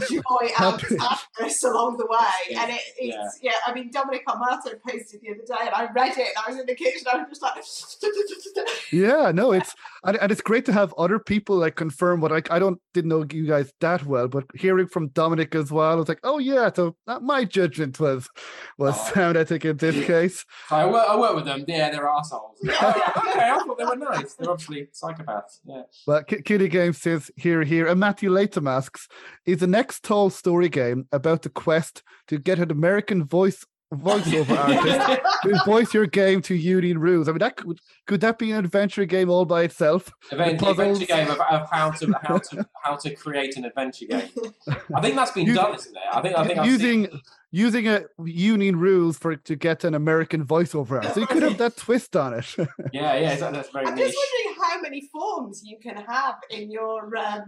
joy and Happy. sadness along the way. And it, it's yeah. I mean, Dominic Armato posted the other day, and I read it, and I was in the kitchen. I was just like, Yeah, no, it's and, and it's great to have other people like confirm what I I don't didn't know you guys that well, but hearing from Dominic as well, I was like, oh yeah, so that, my judgment was was Oh. sound. I think in this case. I work, I work with them. Yeah, they're assholes. Okay, I thought they were nice. They're obviously psychopaths. Yeah. But K- Kitty Games says here, here, and Matthew Latham asks, is the next tall story game about the quest to get an American voice voiceover artist to voice your game to union rules? I mean, that could could that be an adventure game all by itself? Event, adventure game of, of how to how to how to create an adventure game. I think that's been Use- done, isn't it? I think I think I've using seen- using a union rules for to get an American voiceover artist. So you could have that twist on it. yeah yeah exactly, that's very I'm niche. just wondering how many forms you can have in your. Um,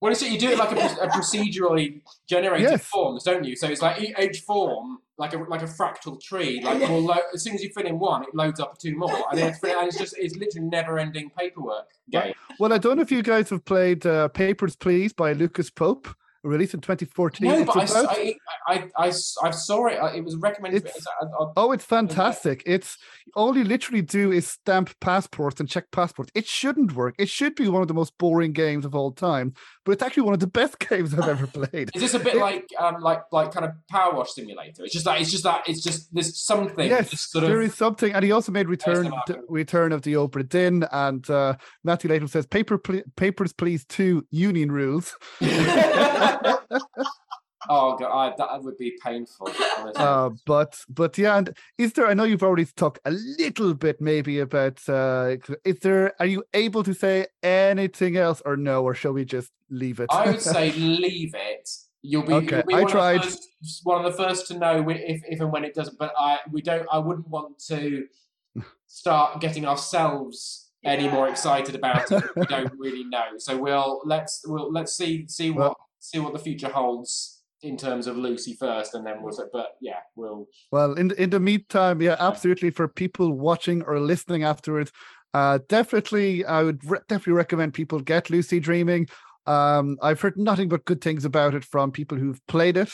Well, it's, you do it like a, a procedurally generated Yes. forms, don't you? So it's like e- each form, like a like a fractal tree. Like Yeah. lo- as soon as you fill in one, it loads up two more, and then it's, and it's just it's literally never-ending paperwork game. well, I don't know if you guys have played uh, Papers, Please by Lucas Pope, released in 2014. No, It's but I, s- about- I, I, I s- I saw it. uh, It was recommended. It's- I- I- Oh, it's fantastic. It's all you literally do is stamp passports and check passports. It shouldn't work. It should be one of the most boring games of all time, but it's actually one of the best games I've ever played. Is this a bit It- like um like like kind of PowerWash Simulator? It's just that it's just that it's just there's something Yes, just sort there of is something, and he also made Return. Return of the Obra Dinn and uh, Matthew Latham says Paper Ple- Papers, Please Two Union Rules. oh god, I, that would be painful. Honestly. Uh, but but yeah, and is there? I know you've already talked a little bit maybe about. Uh, is there? Are you able to say anything else, or no, or shall we just leave it? I would say leave it. You'll be, Okay, you'll be I tried. Of first, one of the first to know if, if and when it doesn't. But I we don't. I wouldn't want to start getting ourselves any more excited about it. if we don't really know. So we'll let's we'll let's see see what Well- see what the future holds in terms of Lucy first, and then we'll. say- But yeah, we'll. Well, in the, in the meantime, yeah, absolutely. For people watching or listening afterwards, uh, definitely, I would re- definitely recommend people get Lucy Dreaming. Um, I've heard nothing but good things about it from people who've played it.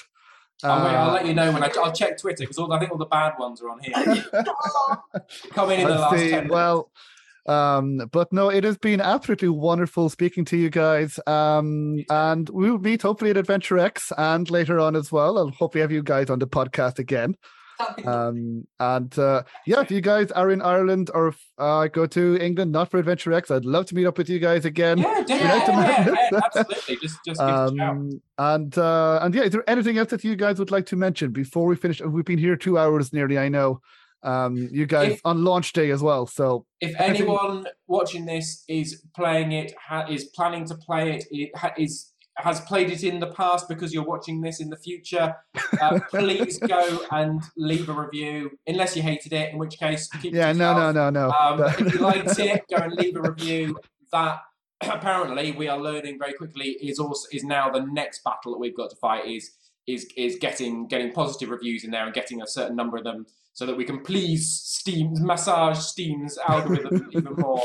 I'll, wait, I'll Uh, let you know when I, I'll check Twitter because I think all the bad ones are on here. Come in in the last see. Well, Um, but no, it has been absolutely wonderful speaking to you guys. Um, and we will meet hopefully at Adventure X and later on as well. I'll hopefully have you guys on the podcast again. Um, and uh, yeah, if you guys are in Ireland or uh, go to England, not for Adventure X, I'd love to meet up with you guys again. Yeah, yeah, yeah, absolutely. Just, just um, and uh, and yeah, is there anything else that you guys would like to mention before we finish? We've been here two hours nearly. I know um you guys if, on launch day as well so if anyone watching this is playing it ha- is planning to play it, it ha- is has played it in the past because you're watching this in the future uh, please go and leave a review unless you hated it in which case yeah no no no no. Um, if you liked it go and leave a review. That apparently we are learning very quickly is also is now the next battle that we've got to fight is is is getting getting positive reviews in there and getting a certain number of them so that we can please Steam massage Steam's algorithm even more.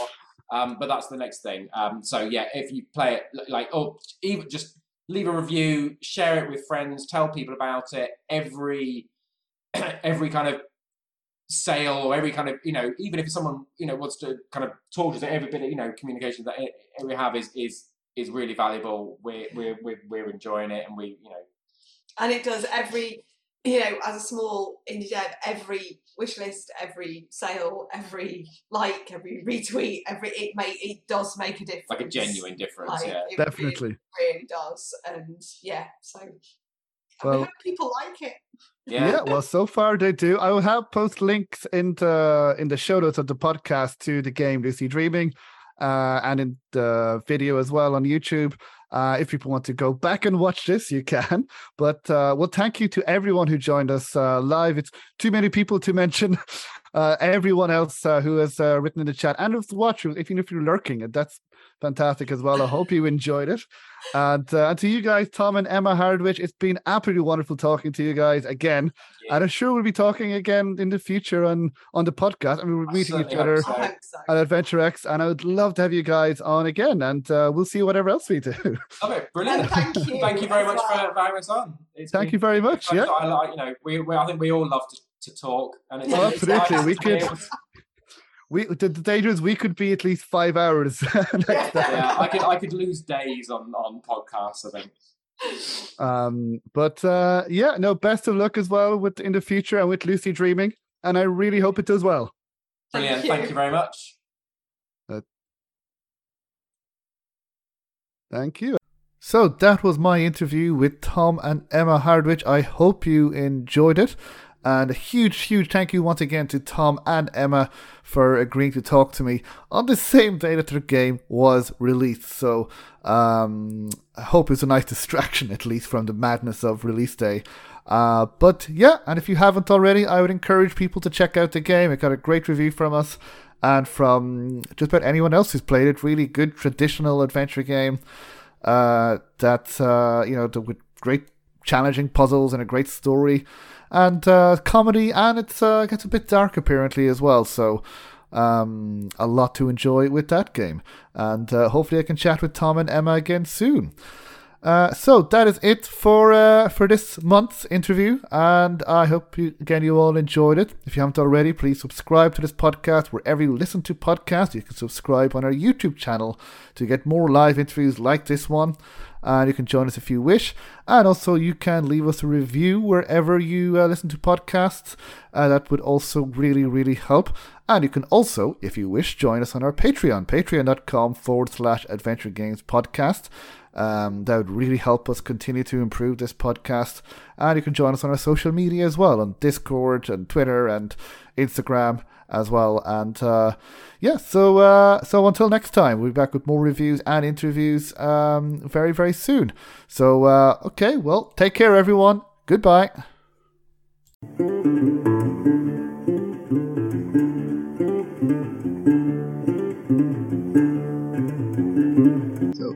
Um, but that's the next thing. Um, so yeah, if you play it like oh, even just leave a review, share it with friends, tell people about it. Every every kind of sale or every kind of you know even if someone you know wants to kind of talk to every bit of you know communication that we have is is is really valuable. We're we're we're, we're enjoying it, and we you know. And it does every you know, as a small indie dev, every wish list, every sale, every like, every retweet, every it may it does make a difference. Like a genuine difference, like, yeah. Definitely. Really, really, does. And yeah, so well, people like it. Yeah. yeah, well, so far they do. I will have post links in the in the show notes of the podcast to the game Lucy Dreaming, uh, and in the video as well on YouTube. Uh, if people want to go back and watch this, you can. But uh, well, thank you to everyone who joined us uh, live. It's too many people to mention. Uh, everyone else uh, who has uh, written in the chat and who's watching, even if you're lurking, that's fantastic as well. I hope you enjoyed it. And, uh, and to you guys, Tom and Emma Hardwidge, it's been absolutely wonderful talking to you guys again. Yeah. And I'm sure we'll be talking again in the future on, on the podcast. I mean, we're meeting each other so. at Adventure X, and I would love to have you guys on again. And uh, we'll see whatever else we do. Okay, brilliant. thank you. thank you very much well. for having us on. It's thank you very much. Yeah, I like you know we, we, I think we all love to, to talk, and it's, well, absolutely we could we the, the danger is we could be at least five hours. yeah, I could I could lose days on on podcasts. I think. Um, but uh, yeah, no. Best of luck as well with in the future and with Lucy Dreaming, and I really hope it does well. Brilliant. Thank you, Thank you very much. Uh, thank you. So that was my interview with Tom and Emma Hardwidge. I hope you enjoyed it. And a huge, huge thank you once again to Tom and Emma for agreeing to talk to me on the same day that their game was released. So um, I hope it's a nice distraction, at least, from the madness of release day. Uh, but yeah, and if you haven't already, I would encourage people to check out the game. It got a great review from us and from just about anyone else who's played it. Really good traditional adventure game uh, that, uh, you know, with great challenging puzzles and a great story and uh, comedy, and it uh, gets a bit dark apparently as well. So um, a lot to enjoy with that game, and uh, hopefully I can chat with Tom and Emma again soon. Uh, so that is it for uh, for this month's interview, and I hope you, again you all enjoyed it. If you haven't already, please subscribe to this podcast wherever you listen to podcasts. You can subscribe on our YouTube channel to get more live interviews like this one and you can join us if you wish. And also, you can leave us a review wherever you uh, listen to podcasts. Uh, that would also really, really help. And you can also, if you wish, join us on our Patreon, patreon.com forward slash adventure games podcast. Um, that would really help us continue to improve this podcast. And you can join us on our social media as well on Discord and Twitter and Instagram as well. And uh, yeah, so uh, so until next time, we'll be back with more reviews and interviews um, very very soon. So uh, okay, well, take care, everyone. Goodbye.